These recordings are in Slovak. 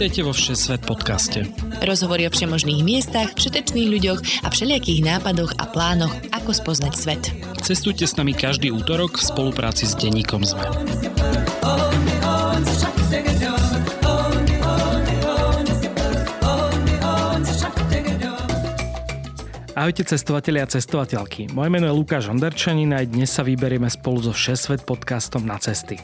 Vítajte vo Všesvet podcaste. Rozhovory o všemožných miestach, všetečných ľuďoch a všelijakých nápadoch a plánoch, ako spoznať svet. Cestujte s nami každý útorok v spolupráci s denníkom ZME. Ahojte cestovatelia a cestovateľky. Moje meno je Lukáš Onderčanin a dnes sa vyberieme spolu so Všesvet podcastom na cesty.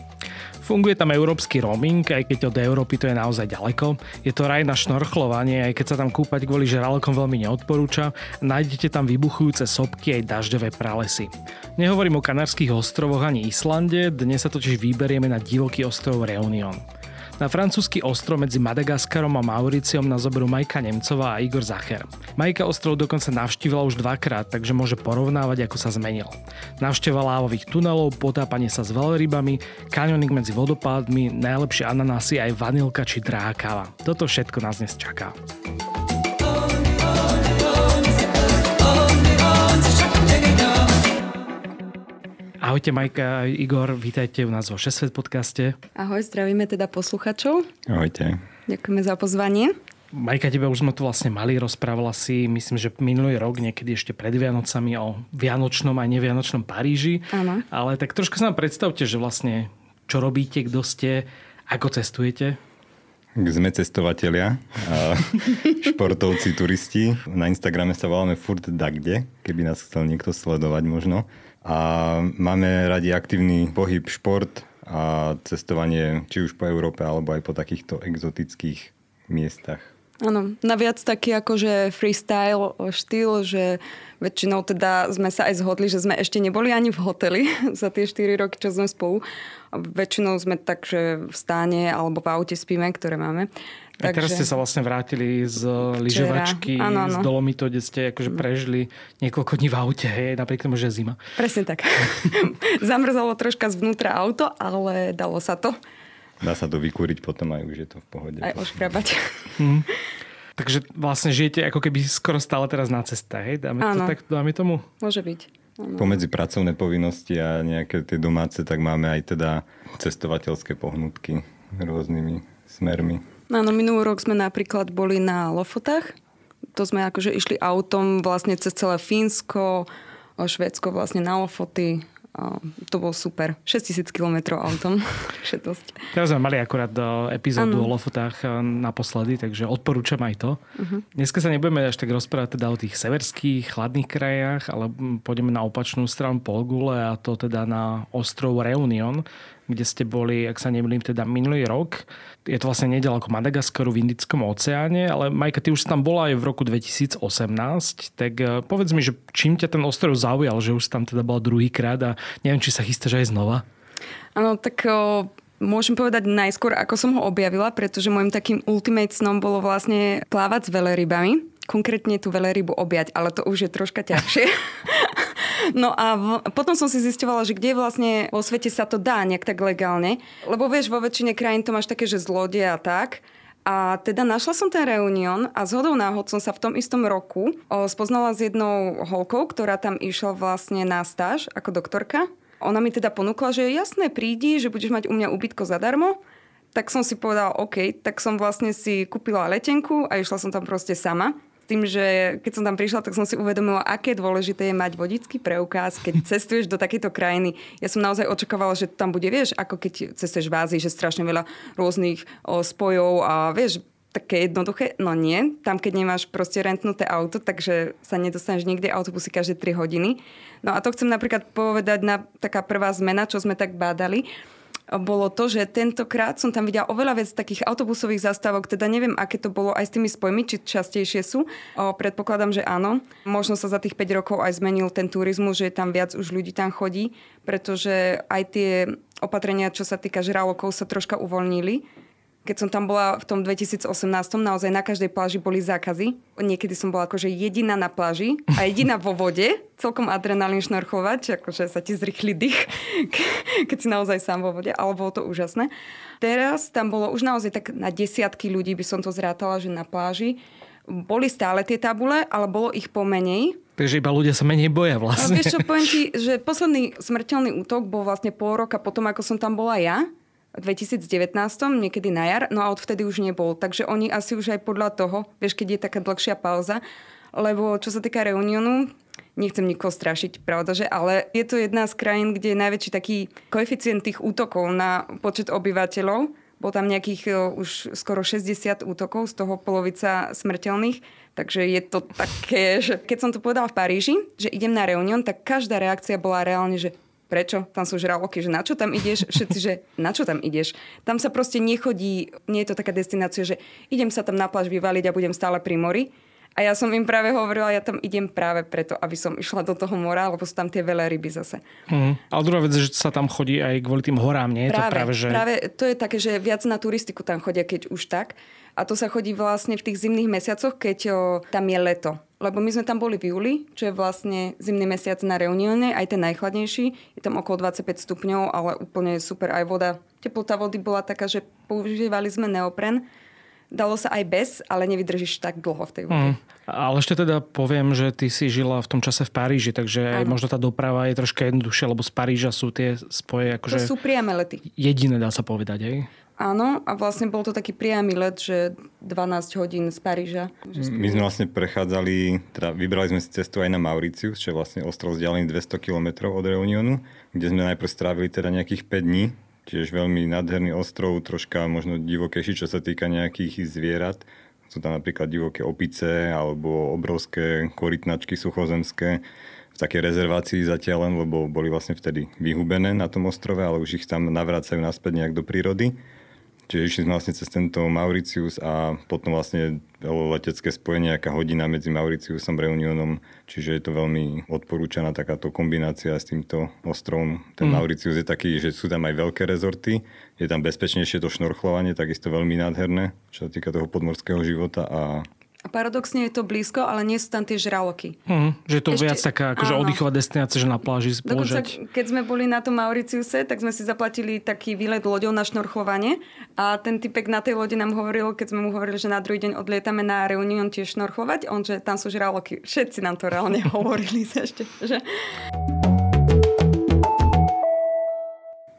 Funguje tam európsky roaming, aj keď od Európy to je naozaj ďaleko. Je to raj na šnorchlovanie, aj keď sa tam kúpať kvôli žralokom veľmi neodporúča. Nájdete tam vybuchujúce sopky aj dažďové pralesy. Nehovorím o Kanárskych ostrovoch ani Islande, dnes sa totiž vyberieme na divoký ostrov Reunion. Na francúzsky ostrov medzi Madagaskarom a Mauriciom na zoberu Majka Nemcová a Igor Zacher. Majka ostrov dokonca navštívila už dvakrát, takže môže porovnávať, ako sa zmenil. Navšteva lávových tunelov, potápanie sa s veľrybami, kanioning medzi vodopádmi, najlepšie ananásy aj vanilka či drahá káva. Toto všetko nás dnes čaká. Ahojte Majka, Igor, vítajte u nás vo Šesvet podcaste. Ahoj, zdravíme teda posluchačov. Ahojte. Ďakujeme za pozvanie. Majka, tebe už sme tu vlastne mali, rozprávala si, myslím, že minulý rok, niekedy ešte pred Vianocami o Vianočnom a nevianočnom Paríži. Áno. Ale tak trošku sa nám predstavte, že vlastne čo robíte, kto ste, ako cestujete? Sme cestovatelia, športovci, turisti. Na Instagrame sa voláme Furt Dagde, keby nás chcel niekto sledovať možno a máme radi aktívny pohyb, šport a cestovanie či už po Európe alebo aj po takýchto exotických miestach. Áno, naviac taký akože freestyle štýl, že väčšinou teda sme sa aj zhodli, že sme ešte neboli ani v hoteli za tie 4 roky, čo sme spolu. Väčšinou sme tak, že v stáne alebo v aute spíme, ktoré máme. A Takže... teraz ste sa vlastne vrátili z lyžovačky, z Dolomitu, kde ste akože prežili niekoľko dní v aute, hej, napriek tomu, že je zima. Presne tak. Zamrzalo troška zvnútra auto, ale dalo sa to. Dá sa to vykúriť potom aj už je to v pohode. Aj oškrabať. Hmm. Takže vlastne žijete ako keby skoro stále teraz na ceste, hej? Dáme, to tak, dáme tomu? Môže byť. Ano. Pomedzi pracovné povinnosti a nejaké tie domáce, tak máme aj teda cestovateľské pohnutky rôznymi smermi. Áno, minulý rok sme napríklad boli na Lofotách. To sme akože išli autom vlastne cez celé Fínsko, Švédsko vlastne na Lofoty, to bolo super. 6000 km autom. dosť. Teraz sme mali akurát do epizódu ano. o Lofotách e, naposledy, takže odporúčam aj to. Uh-huh. Dneska sa nebudeme až tak rozprávať teda o tých severských, chladných krajách, ale pôjdeme na opačnú stranu Polgule a to teda na ostrov Reunion, kde ste boli, ak sa nemýlim, teda minulý rok. Je to vlastne nedaleko Madagaskaru v Indickom oceáne, ale Majka, ty už tam bola aj v roku 2018, tak eh, povedz mi, že čím ťa ten ostrov zaujal, že už tam teda bola druhýkrát a neviem, či sa chystáš aj znova? Áno, tak o, môžem povedať najskôr, ako som ho objavila, pretože môjim takým ultimate snom bolo vlastne plávať s velerybami konkrétne tú velerybu objať, ale to už je troška ťažšie. no a v, potom som si zistovala, že kde vlastne vo svete sa to dá nejak tak legálne. Lebo vieš, vo väčšine krajín to máš také, že zlodie a tak. A teda našla som ten reunión a zhodou náhod som sa v tom istom roku spoznala s jednou holkou, ktorá tam išla vlastne na stáž ako doktorka. Ona mi teda ponúkla, že jasné, prídi, že budeš mať u mňa ubytko zadarmo. Tak som si povedala, OK, tak som vlastne si kúpila letenku a išla som tam proste sama tým, že keď som tam prišla, tak som si uvedomila, aké dôležité je mať vodický preukaz, keď cestuješ do takejto krajiny. Ja som naozaj očakávala, že tam bude, vieš, ako keď cestuješ v Ázii, že strašne veľa rôznych o, spojov a vieš, také jednoduché. No nie, tam keď nemáš proste rentnuté auto, takže sa nedostaneš nikde autobusy každé 3 hodiny. No a to chcem napríklad povedať na taká prvá zmena, čo sme tak bádali bolo to, že tentokrát som tam videla oveľa viac takých autobusových zastávok, teda neviem, aké to bolo aj s tými spojmi, či častejšie sú. O, predpokladám, že áno. Možno sa za tých 5 rokov aj zmenil ten turizmus, že tam viac už ľudí tam chodí, pretože aj tie opatrenia, čo sa týka žralokov, sa troška uvoľnili keď som tam bola v tom 2018, naozaj na každej pláži boli zákazy. Niekedy som bola akože jediná na pláži a jediná vo vode. Celkom adrenalín šnorchovať, akože sa ti zrychli dých, keď si naozaj sám vo vode, ale bolo to úžasné. Teraz tam bolo už naozaj tak na desiatky ľudí, by som to zrátala, že na pláži. Boli stále tie tabule, ale bolo ich pomenej. Takže iba ľudia sa menej boja vlastne. No, vieš čo, poviem ti, že posledný smrteľný útok bol vlastne pol roka potom, ako som tam bola ja 2019, niekedy na jar, no a odvtedy už nebol. Takže oni asi už aj podľa toho, vieš, keď je taká dlhšia pauza, lebo čo sa týka reunionu, nechcem nikoho strašiť, pravda, že, ale je to jedna z krajín, kde je najväčší taký koeficient tých útokov na počet obyvateľov. Bol tam nejakých o, už skoro 60 útokov, z toho polovica smrteľných. Takže je to také, že keď som to povedala v Paríži, že idem na reunión, tak každá reakcia bola reálne, že prečo? Tam sú žraloky, že na čo tam ideš? Všetci, že na čo tam ideš? Tam sa proste nechodí, nie je to taká destinácia, že idem sa tam na pláž vyvaliť a budem stále pri mori. A ja som im práve hovorila, ja tam idem práve preto, aby som išla do toho mora, lebo sú tam tie veľé ryby zase. Mm. Ale druhá vec je, že sa tam chodí aj kvôli tým horám, nie? Práve, to práve, že... práve to je také, že viac na turistiku tam chodia, keď už tak. A to sa chodí vlastne v tých zimných mesiacoch, keď o, tam je leto lebo my sme tam boli v júli, čo je vlastne zimný mesiac na Reunione, aj ten najchladnejší. Je tam okolo 25 stupňov, ale úplne super aj voda. Teplota vody bola taká, že používali sme neopren. Dalo sa aj bez, ale nevydržíš tak dlho v tej vode. Mm. Ale ešte teda poviem, že ty si žila v tom čase v Paríži, takže aj možno tá doprava je troška jednoduchšia, lebo z Paríža sú tie spoje akože... To sú priame lety. Jediné dá sa povedať, aj? Áno, a vlastne bol to taký priamy let, že 12 hodín z Paríža. My sme vlastne prechádzali, teda vybrali sme si cestu aj na Mauricius, čo je vlastne ostrov vzdialený 200 km od Reunionu, kde sme najprv strávili teda nejakých 5 dní, tiež veľmi nádherný ostrov, troška možno divokejší, čo sa týka nejakých zvierat. Sú tam napríklad divoké opice alebo obrovské korytnačky suchozemské v takej rezervácii zatiaľ len, lebo boli vlastne vtedy vyhubené na tom ostrove, ale už ich tam navracajú naspäť nejak do prírody. Čiže išli sme vlastne cez tento Mauricius a potom vlastne letecké spojenie, aká hodina medzi Mauriciusom a Reunionom. Čiže je to veľmi odporúčaná takáto kombinácia s týmto ostrovom. Ten mm. Mauricius je taký, že sú tam aj veľké rezorty, je tam bezpečnejšie to šnorchlovanie, takisto veľmi nádherné, čo sa týka toho podmorského života a a paradoxne je to blízko, ale nie sú tam tie žraloky. Mm, že je to Ešte, viac taká akože oddychová destinácia, že na pláži Dokonca, keď sme boli na tom Mauriciuse, tak sme si zaplatili taký výlet loďou na šnorchlovanie a ten typek na tej lodi nám hovoril, keď sme mu hovorili, že na druhý deň odlietame na Reunion tiež šnorchlovať, on, že tam sú žraloky. Všetci nám to reálne hovorili ešte. Že...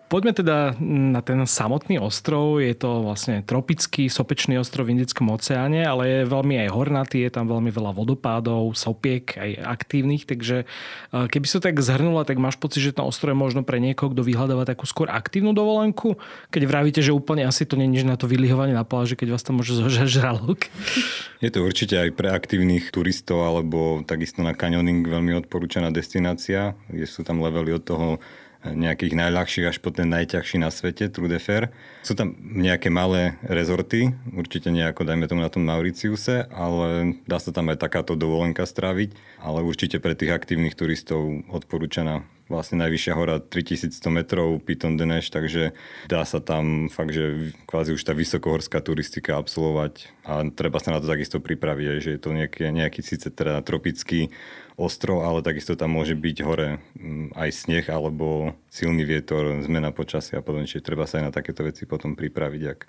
Poďme teda na ten samotný ostrov. Je to vlastne tropický sopečný ostrov v Indickom oceáne, ale je veľmi aj hornatý, je tam veľmi veľa vodopádov, sopiek, aj aktívnych, takže e, keby sa tak zhrnula, tak máš pocit, že ten ostrov je možno pre niekoho, kto vyhľadáva takú skôr aktívnu dovolenku, keď vravíte, že úplne asi to nie na to vylihovanie na pláži, keď vás tam môže zožať žralok. Je to určite aj pre aktívnych turistov alebo takisto na kanioning veľmi odporúčaná destinácia, kde sú tam levely od toho nejakých najľahších až po ten najťažší na svete, True de. Sú tam nejaké malé rezorty, určite nejako, dajme tomu na tom Mauriciuse, ale dá sa tam aj takáto dovolenka stráviť, ale určite pre tých aktívnych turistov odporúčaná vlastne najvyššia hora 3100 metrov, Piton de Neige, takže dá sa tam fakt, že kvázi už tá vysokohorská turistika absolvovať a treba sa na to takisto pripraviť, že je to nejaký, nejaký síce teda tropický ostrov, ale takisto tam môže byť hore mm, aj sneh alebo silný vietor, zmena počasia a podobne, čiže treba sa aj na takéto veci potom pripraviť, ak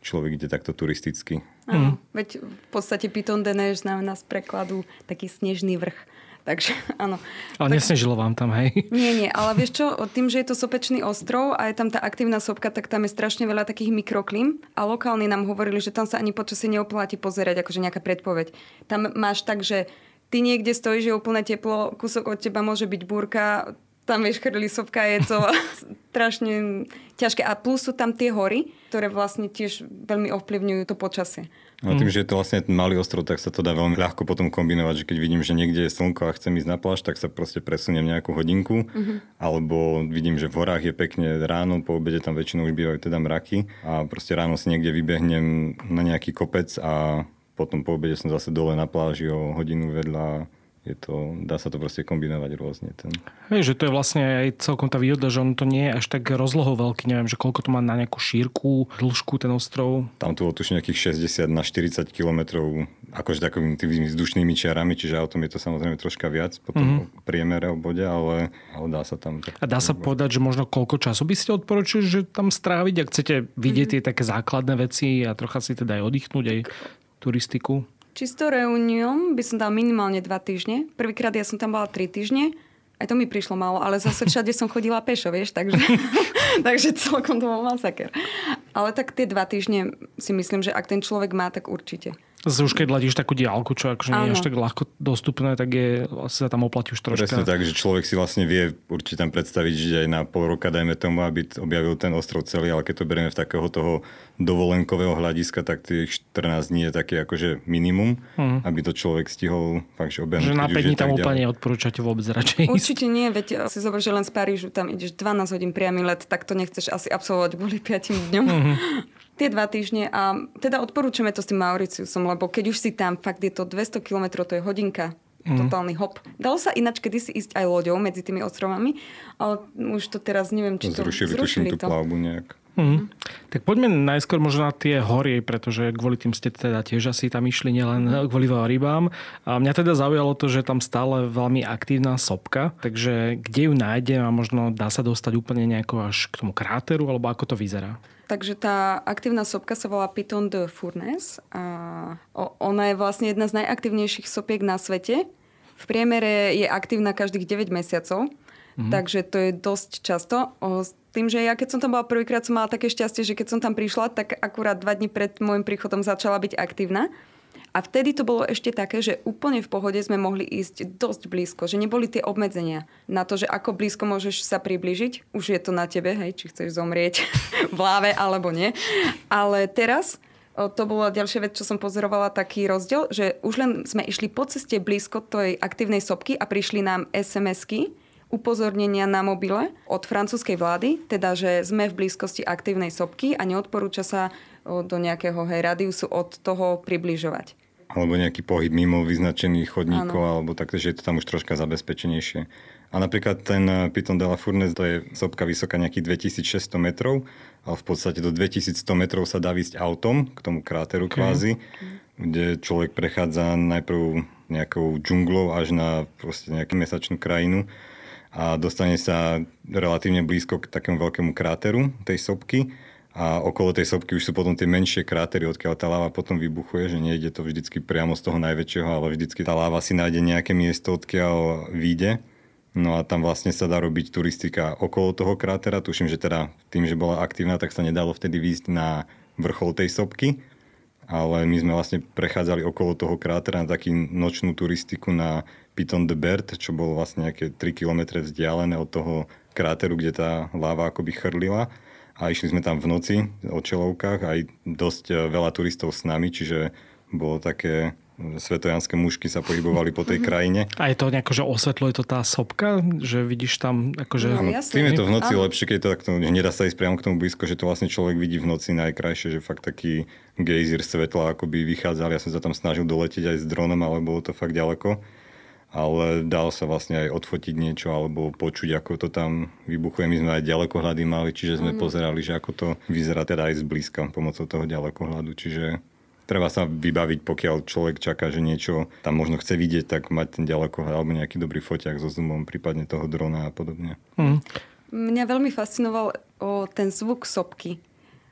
človek ide takto turisticky. Áno, mm. veď v podstate Piton de Neige znamená z prekladu taký snežný vrch. Takže áno. Ale tak... nesnežilo vám tam, hej? Nie, nie, ale vieš čo, tým, že je to sopečný ostrov a je tam tá aktívna sopka, tak tam je strašne veľa takých mikroklim a lokálni nám hovorili, že tam sa ani počasie neoplatí pozerať, akože nejaká predpoveď. Tam máš tak, že ty niekde stojíš, je úplne teplo, kúsok od teba môže byť búrka, tam vieš chrli sopka, je to strašne ťažké. A plus sú tam tie hory, ktoré vlastne tiež veľmi ovplyvňujú to počasie. No tým, že je to vlastne ten malý ostrov, tak sa to dá veľmi ľahko potom kombinovať, že keď vidím, že niekde je slnko a chcem ísť na pláž, tak sa proste presuniem nejakú hodinku, uh-huh. alebo vidím, že v horách je pekne ráno, po obede tam väčšinou už bývajú teda mraky a proste ráno si niekde vybehnem na nejaký kopec a potom po obede som zase dole na pláži o hodinu vedľa je to, dá sa to proste kombinovať rôzne. Ten. Hej, že to je vlastne aj celkom tá výhoda, že on to nie je až tak rozlohou veľký, neviem, že koľko to má na nejakú šírku, dĺžku ten ostrov. Tam tu tuším nejakých 60 na 40 kilometrov, akože takovými tými vzdušnými čiarami, čiže autom je to samozrejme troška viac potom mm-hmm. priemere o bode, ale, ale dá sa tam... Tak, A dá sa povedať, že možno koľko času by ste odporučili, že tam stráviť, ak chcete vidieť mm-hmm. tie také základné veci a trocha si teda aj oddychnúť, aj turistiku? Čisto reunión by som dal minimálne dva týždne. Prvýkrát ja som tam bola tri týždne Aj to mi prišlo málo, ale zase všade som chodila pešo, vieš, takže, takže celkom to bol masaker. Ale tak tie dva týždne si myslím, že ak ten človek má, tak určite. Zase už keď hľadíš takú diálku, čo akože nie je až tak ľahko dostupné, tak je, asi sa tam oplatí už troška. Presne tak, že človek si vlastne vie určite tam predstaviť, že aj na pol roka, dajme tomu, aby objavil ten ostrov celý, ale keď to berieme v takého toho dovolenkového hľadiska, tak tých 14 dní je také akože minimum, uh-huh. aby to človek stihol fakt, že objaviť. Že na 5 dní tam úplne odporúčate vôbec radšej Určite nie, veď si zober, že len z Parížu tam ideš 12 hodín priamy let, tak to nechceš asi absolvovať kvôli 5 dňom. Uh-huh tie dva týždne a teda odporúčame to s tým Mauriciusom, lebo keď už si tam, fakt je to 200 km, to je hodinka mm. totálny hop. Dalo sa ináč kedysi ísť aj loďou medzi tými ostrovami, ale už to teraz neviem, či to zrušili, zrušili to. tú plavbu nejak. Mm. Tak poďme najskôr možno na tie hory, pretože kvôli tým ste teda tiež asi tam išli, nielen kvôli rybám. A mňa teda zaujalo to, že tam stále veľmi aktívna sopka, takže kde ju nájdem a možno dá sa dostať úplne nejako až k tomu kráteru, alebo ako to vyzerá? Takže tá aktívna sopka sa volá Python de Furnes a ona je vlastne jedna z najaktívnejších sopiek na svete. V priemere je aktívna každých 9 mesiacov, mm. takže to je dosť často. O, s tým, že ja keď som tam bola prvýkrát, som mala také šťastie, že keď som tam prišla, tak akurát dva dní pred môjim príchodom začala byť aktívna. A vtedy to bolo ešte také, že úplne v pohode sme mohli ísť dosť blízko, že neboli tie obmedzenia na to, že ako blízko môžeš sa priblížiť. Už je to na tebe, hej, či chceš zomrieť v láve alebo nie. Ale teraz to bola ďalšia vec, čo som pozorovala, taký rozdiel, že už len sme išli po ceste blízko tej aktívnej sopky a prišli nám SMS-ky, upozornenia na mobile od francúzskej vlády, teda že sme v blízkosti aktívnej sopky a neodporúča sa do nejakého hej, radiusu od toho približovať alebo nejaký pohyb mimo vyznačených chodníkov, ano. alebo tak, že je to tam už troška zabezpečenejšie. A napríklad ten eh, Python de la Fournaise, to je sopka vysoká nejakých 2600 metrov, ale v podstate do 2100 metrov sa dá ísť autom k tomu kráteru okay. kvázi, kde človek prechádza najprv nejakou džunglou až na proste nejakú mesačnú krajinu a dostane sa relatívne blízko k takému veľkému kráteru tej sopky a okolo tej sopky už sú potom tie menšie krátery, odkiaľ tá láva potom vybuchuje, že nejde to vždycky priamo z toho najväčšieho, ale vždycky tá láva si nájde nejaké miesto, odkiaľ vyjde. No a tam vlastne sa dá robiť turistika okolo toho krátera. Tuším, že teda tým, že bola aktívna, tak sa nedalo vtedy výjsť na vrchol tej sopky. Ale my sme vlastne prechádzali okolo toho krátera na takú nočnú turistiku na Piton de Bert, čo bolo vlastne nejaké 3 km vzdialené od toho kráteru, kde tá láva akoby chrlila a išli sme tam v noci o čelovkách, aj dosť e, veľa turistov s nami, čiže bolo také e, svetojanské mužky sa pohybovali po tej krajine. A je to nejako, že osvetľuje to tá sopka? Že vidíš tam akože... No, tým je to v noci áno. lepšie, keď to takto, nedá sa ísť priamo k tomu blízko, že to vlastne človek vidí v noci najkrajšie, že fakt taký gejzír svetla akoby vychádzal. Ja som sa tam snažil doletieť aj s dronom, ale bolo to fakt ďaleko ale dal sa vlastne aj odfotiť niečo alebo počuť, ako to tam vybuchuje. My sme aj ďalekohľady mali, čiže sme mm. pozerali, že ako to vyzerá teda aj zblízka pomocou toho ďalekohľadu. Čiže treba sa vybaviť, pokiaľ človek čaká, že niečo tam možno chce vidieť, tak mať ten ďalekohľad alebo nejaký dobrý foťák so zoomom, prípadne toho drona a podobne. Mm. Mňa veľmi fascinoval o ten zvuk sopky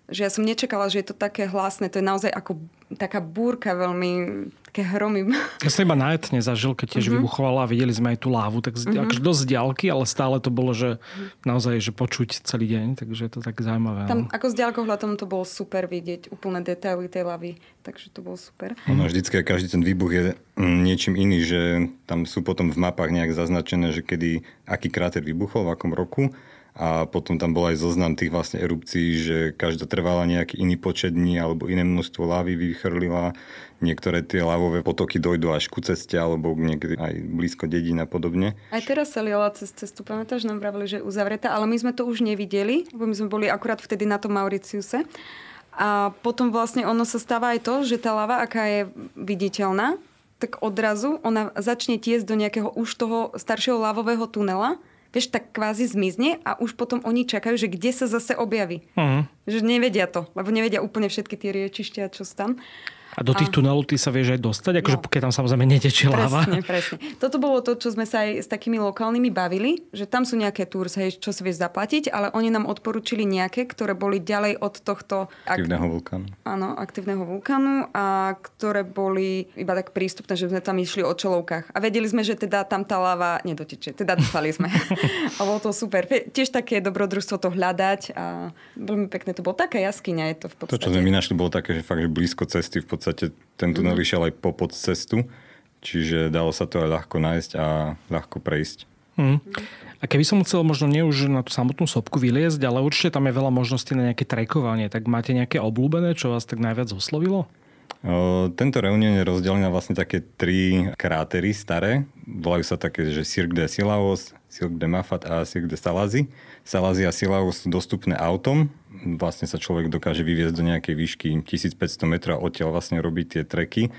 že ja som nečakala, že je to také hlasné. To je naozaj ako taká búrka veľmi, také hromy. Ja som iba na etne zažil, keď tiež uh-huh. vybuchovala a videli sme aj tú lávu, tak uh-huh. akože dosť ďalky, ale stále to bolo, že naozaj, že počuť celý deň, takže je to tak zaujímavé. Tam ako s ďalkohľadom to bolo super vidieť, úplné detaily tej lavy, takže to bolo super. Ono vždycky, každý ten výbuch je mm, niečím iný, že tam sú potom v mapách nejak zaznačené, že kedy, aký kráter vybuchol, v akom roku a potom tam bol aj zoznam tých vlastne erupcií, že každá trvala nejaký iný počet dní alebo iné množstvo lávy vychrlila. Niektoré tie lávové potoky dojdú až ku ceste alebo niekedy aj blízko dedín a podobne. Aj teraz sa liala cez cestu, pamätáš, nám vravili, že je uzavretá, ale my sme to už nevideli, lebo my sme boli akurát vtedy na tom Mauriciuse. A potom vlastne ono sa stáva aj to, že tá lava, aká je viditeľná, tak odrazu ona začne tiesť do nejakého už toho staršieho lavového tunela, vieš, tak kvázi zmizne a už potom oni čakajú, že kde sa zase objaví. Uh-huh. Že nevedia to, lebo nevedia úplne všetky tie riečišťa, čo sú tam. A do tých a... tunelov ty sa vieš aj dostať? Akože no. keď tam samozrejme netečie láva. Presne, presne. Toto bolo to, čo sme sa aj s takými lokálnymi bavili, že tam sú nejaké tours, hej, čo si vieš zaplatiť, ale oni nám odporúčili nejaké, ktoré boli ďalej od tohto... Aktívneho vulkánu. Áno, aktívneho vulkánu a ktoré boli iba tak prístupné, že sme tam išli o čelovkách. A vedeli sme, že teda tam tá láva nedoteče. Teda dostali sme. a bolo to super. Tiež také dobrodružstvo to hľadať a veľmi pekné to bolo. Taká jaskyňa je to v podstate. To, čo sme my našli, bolo také, že fakt, že blízko cesty v podstate ten tunel mm-hmm. išiel aj po cestu, čiže dalo sa to aj ľahko nájsť a ľahko prejsť. Mm. A keby som chcel možno nie už na tú samotnú sopku vyliezť, ale určite tam je veľa možností na nejaké trekovanie, tak máte nejaké obľúbené, čo vás tak najviac oslovilo? O, tento reunión je rozdelený na vlastne také tri krátery staré. Volajú sa také, že Cirque de Silaos, Cirque de Mafat a Cirque de Salazi. Salazi a Silaos sú dostupné autom, vlastne sa človek dokáže vyviezť do nejakej výšky 1500 metrov a odtiaľ vlastne robiť tie treky.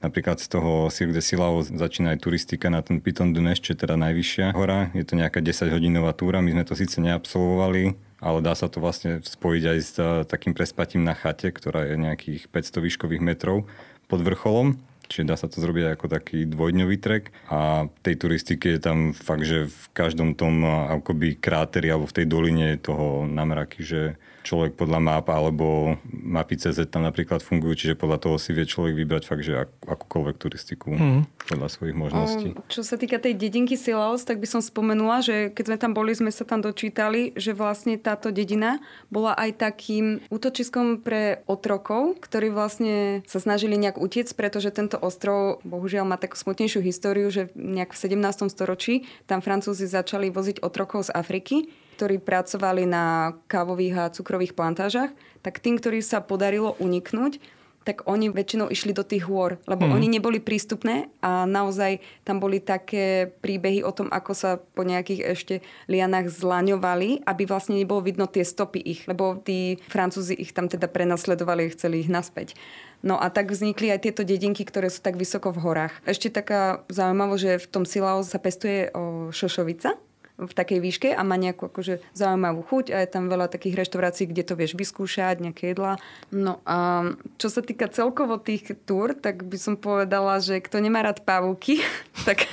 Napríklad z toho Cirque de Silao začína aj turistika na ten Piton du čo je teda najvyššia hora. Je to nejaká 10-hodinová túra, my sme to síce neabsolvovali, ale dá sa to vlastne spojiť aj s takým prespatím na chate, ktorá je nejakých 500 výškových metrov pod vrcholom. Čiže dá sa to zrobiť ako taký dvojdňový trek a tej turistiky je tam fakt, že v každom tom akoby kráteri alebo v tej doline toho namraky, že človek podľa map alebo mapy CZ tam napríklad fungujú, čiže podľa toho si vie človek vybrať fakt, že ak, akúkoľvek turistiku mm. podľa svojich možností. Um, čo sa týka tej dedinky Silaos, tak by som spomenula, že keď sme tam boli, sme sa tam dočítali, že vlastne táto dedina bola aj takým útočiskom pre otrokov, ktorí vlastne sa snažili nejak utiec, pretože tento ostrov bohužiaľ má takú smutnejšiu históriu, že nejak v 17. storočí tam Francúzi začali voziť otrokov z Afriky ktorí pracovali na kávových a cukrových plantážach, tak tým, ktorí sa podarilo uniknúť, tak oni väčšinou išli do tých hôr, lebo mm. oni neboli prístupné a naozaj tam boli také príbehy o tom, ako sa po nejakých ešte lianách zlaňovali, aby vlastne nebolo vidno tie stopy ich, lebo tí Francúzi ich tam teda prenasledovali a chceli ich naspäť. No a tak vznikli aj tieto dedinky, ktoré sú tak vysoko v horách. Ešte taká zaujímavosť, že v tom Silao sa pestuje šošovica, v takej výške a má nejakú akože zaujímavú chuť a je tam veľa takých reštaurácií, kde to vieš vyskúšať, nejaké jedlá. No a čo sa týka celkovo tých túr, tak by som povedala, že kto nemá rád pavúky, tak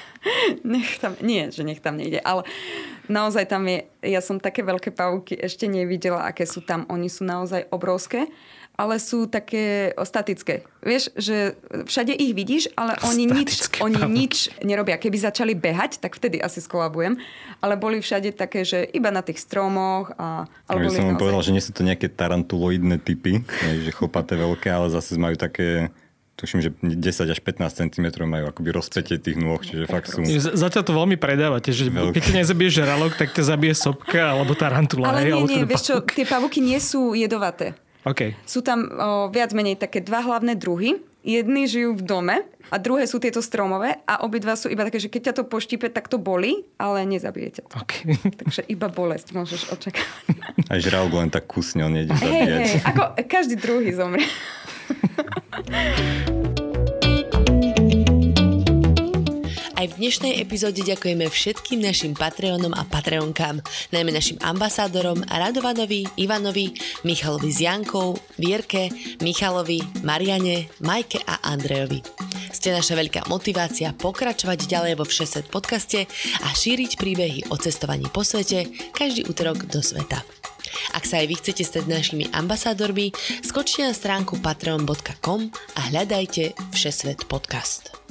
nech tam, nie, že nech tam nejde, ale naozaj tam je, ja som také veľké pavúky ešte nevidela, aké sú tam. Oni sú naozaj obrovské ale sú také statické. Vieš, že všade ich vidíš, ale oni nič, oni nič nerobia. Keby začali behať, tak vtedy asi skolabujem. Ale boli všade také, že iba na tých stromoch. A, ale ja som naozaj... povedal, že nie sú to nejaké tarantuloidné typy, že chopaté veľké, ale zase majú také tuším, že 10 až 15 cm majú akoby rozpetie tých nôh, čiže fakt sú... Zatiaľ to veľmi predávate, že veľké. keď nezabiješ žralok, tak ťa zabije sopka alebo tarantula. Ale nie, nie, vieš čo, tie pavuky nie sú jedovaté. Okay. Sú tam o, viac menej také dva hlavné druhy. Jedni žijú v dome a druhé sú tieto stromové a obidva sú iba také, že keď ťa to poštípe, tak to boli, ale nezabije ťa to. Okay. Takže iba bolesť môžeš očakávať. Aj žralok len tak kusne, on nejde zabíjať. Hey, hey, ako každý druhý zomrie. Aj v dnešnej epizóde ďakujeme všetkým našim Patreonom a Patreonkám, najmä našim ambasádorom Radovanovi, Ivanovi, Michalovi s Jankou, Vierke, Michalovi, Mariane, Majke a Andrejovi. Ste naša veľká motivácia pokračovať ďalej vo Všeset podcaste a šíriť príbehy o cestovaní po svete každý útorok do sveta. Ak sa aj vy chcete stať našimi ambasádormi, skočte na stránku patreon.com a hľadajte Všesvet podcast.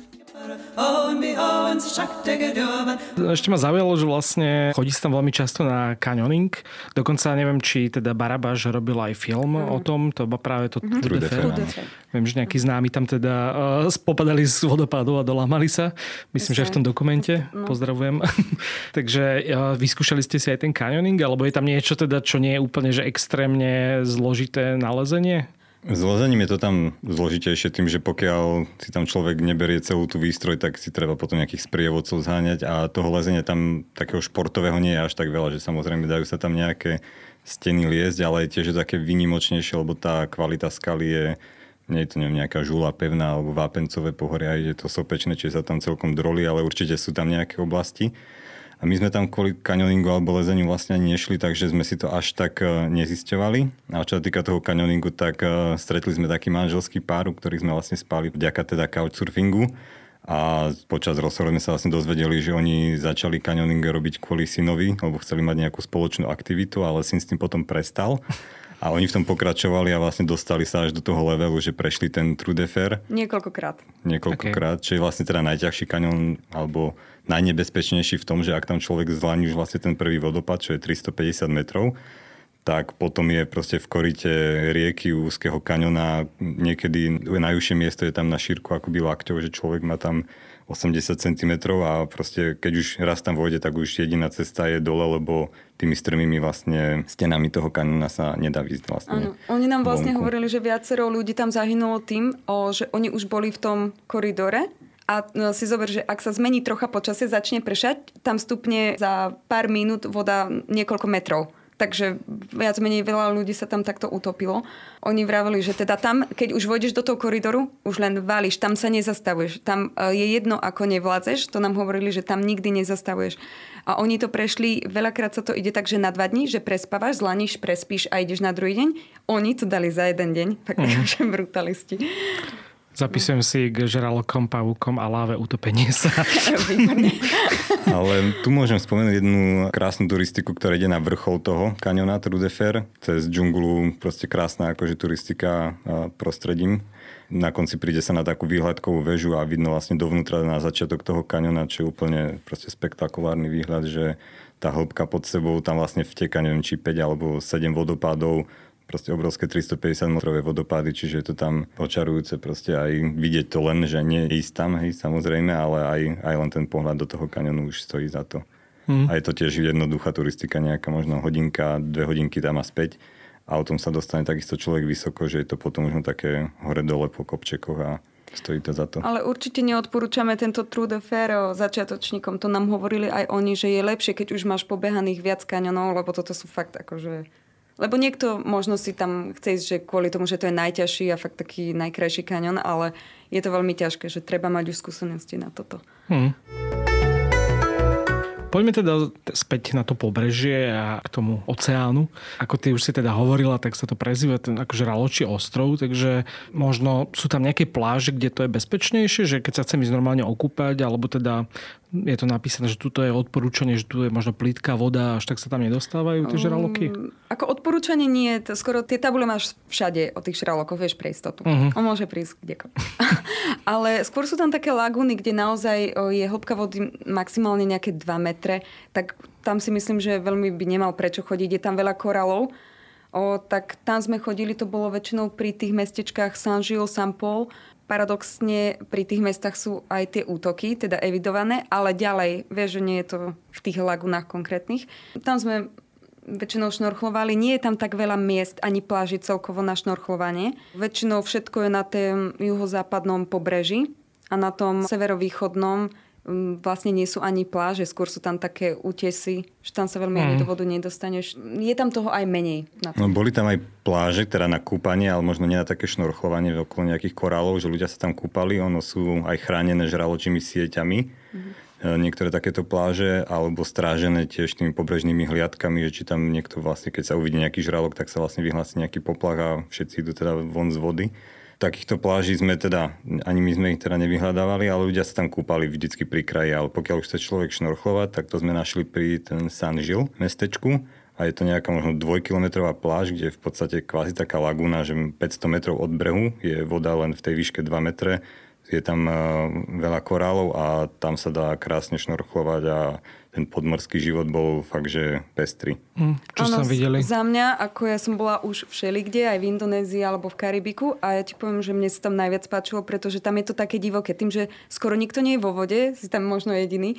Ešte ma zaujalo, že vlastne chodí sa tam veľmi často na canyoning. Dokonca neviem, či teda Barabaš robil aj film mm. o tom. To bolo práve to mm-hmm. True Viem, že nejakí známi tam teda uh, popadali z vodopádu a dolámali sa. Myslím, že aj v tom dokumente. No. Pozdravujem. Takže uh, vyskúšali ste si aj ten canyoning, alebo je tam niečo teda, čo nie je úplne že extrémne zložité nalezenie? S lezením je to tam zložitejšie tým, že pokiaľ si tam človek neberie celú tú výstroj, tak si treba potom nejakých sprievodcov zháňať a toho lezenia tam takého športového nie je až tak veľa, že samozrejme dajú sa tam nejaké steny liezť, ale tiež je také vynimočnejšie, lebo tá kvalita skaly je nie je to neviem, nejaká žula pevná alebo vápencové pohoria, je to sopečné, čiže sa tam celkom droli, ale určite sú tam nejaké oblasti. A my sme tam kvôli kanioningu alebo lezeniu vlastne ani nešli, takže sme si to až tak e, nezisťovali. A čo sa týka toho kanioningu, tak e, stretli sme taký manželský pár, u ktorých sme vlastne spali vďaka teda couchsurfingu. A počas rozhovoru sme sa vlastne dozvedeli, že oni začali kanioning robiť kvôli synovi, lebo chceli mať nejakú spoločnú aktivitu, ale syn s tým potom prestal. A oni v tom pokračovali a vlastne dostali sa až do toho levelu, že prešli ten True de Fer. Niekoľkokrát. Niekoľkokrát, okay. čo je vlastne teda najťažší kanion, alebo najnebezpečnejší v tom, že ak tam človek zlaní už vlastne ten prvý vodopad, čo je 350 metrov, tak potom je proste v korite rieky úzkeho kaniona. Niekedy najúžšie miesto je tam na šírku akoby lakťov, že človek má tam 80 cm a proste keď už raz tam vojde, tak už jediná cesta je dole, lebo tými strmými vlastne stenami toho kanóna sa nedá výsť vlastne. Áno. Oni nám vlastne vonku. hovorili, že viacero ľudí tam zahynulo tým, o, že oni už boli v tom koridore a no, si zober, že ak sa zmení trocha počasie, začne prešať, tam stupne za pár minút voda niekoľko metrov. Takže viac menej veľa ľudí sa tam takto utopilo. Oni vraveli, že teda tam, keď už vojdeš do toho koridoru, už len váliš, tam sa nezastavuješ. Tam e, je jedno, ako nevládzeš, to nám hovorili, že tam nikdy nezastavuješ. A oni to prešli, veľakrát sa to ide tak, že na dva dní, že prespávaš, zlaníš, prespíš a ideš na druhý deň. Oni to dali za jeden deň, tak mm. brutalisti. Zapisujem si k žralokom, pavúkom a láve utopenie sa. Ale tu môžem spomenúť jednu krásnu turistiku, ktorá ide na vrchol toho kaniona Trudefer. Cez džunglu, proste krásna akože turistika prostredím. Na konci príde sa na takú výhľadkovú väžu a vidno vlastne dovnútra na začiatok toho kaniona, čo je úplne proste spektakulárny výhľad, že tá hĺbka pod sebou, tam vlastne vteka, neviem, či 5 alebo 7 vodopádov proste obrovské 350 metrové vodopády, čiže je to tam očarujúce proste aj vidieť to len, že nie ísť tam, hej, samozrejme, ale aj, aj len ten pohľad do toho kanionu už stojí za to. Mm. A je to tiež jednoduchá turistika, nejaká možno hodinka, dve hodinky tam a späť. A o tom sa dostane takisto človek vysoko, že je to potom možno také hore-dole po kopčekoch a stojí to za to. Ale určite neodporúčame tento True de Fer začiatočníkom. To nám hovorili aj oni, že je lepšie, keď už máš pobehaných viac kanionov, lebo toto sú fakt akože lebo niekto možno si tam chce ísť, že kvôli tomu, že to je najťažší a fakt taký najkrajší kanion, ale je to veľmi ťažké, že treba mať už skúsenosti na toto. Hmm. Poďme teda späť na to pobrežie a k tomu oceánu. Ako ty už si teda hovorila, tak sa to prezýva ten akože Raločí ostrov, takže možno sú tam nejaké pláže, kde to je bezpečnejšie, že keď sa chcem ísť normálne okúpať, alebo teda je to napísané, že tuto je odporúčanie, že tu je možno plítka voda, až tak sa tam nedostávajú tie žraloky? Um, ako odporúčanie nie, to skoro tie tabule máš všade o tých žralokoch, vieš, pre istotu. Uh-huh. On môže prísť kdekoľvek. Ale skôr sú tam také lagúny, kde naozaj je hĺbka vody maximálne nejaké 2 metre, tak tam si myslím, že veľmi by nemal prečo chodiť. Je tam veľa koralov, o, tak tam sme chodili, to bolo väčšinou pri tých mestečkách Saint-Gilles, Saint-Paul paradoxne pri tých mestách sú aj tie útoky, teda evidované, ale ďalej, vieš, že nie je to v tých lagunách konkrétnych. Tam sme väčšinou šnorchlovali. Nie je tam tak veľa miest ani pláži celkovo na šnorchlovanie. Väčšinou všetko je na tém juhozápadnom pobreží a na tom severovýchodnom vlastne nie sú ani pláže, skôr sú tam také útesy, že tam sa veľmi mm. ani do vodu nedostaneš. Je tam toho aj menej. Na to. No, boli tam aj pláže, teda na kúpanie, ale možno nie na také šnorchlovanie okolo nejakých korálov, že ľudia sa tam kúpali, ono sú aj chránené žraločími sieťami. Mm. Niektoré takéto pláže, alebo strážené tiež tými pobrežnými hliadkami, že či tam niekto vlastne, keď sa uvidí nejaký žralok, tak sa vlastne vyhlási nejaký poplach a všetci idú teda von z vody. Takýchto pláží sme teda, ani my sme ich teda nevyhľadávali, ale ľudia sa tam kúpali vždycky pri kraji, ale pokiaľ už chce človek šnorchlovať, tak to sme našli pri ten San Gil mestečku. A je to nejaká možno dvojkilometrová pláž, kde je v podstate kvázi taká lagúna, že 500 metrov od brehu. Je voda len v tej výške 2 metre, je tam eh, veľa korálov a tam sa dá krásne šnorchlovať a ten podmorský život bol fakt, že pestrý. Mm, čo ano, som videli? Za mňa, ako ja som bola už všelikde, aj v Indonézii alebo v Karibiku a ja ti poviem, že mne sa tam najviac páčilo, pretože tam je to také divoké. Tým, že skoro nikto nie je vo vode, si tam možno jediný,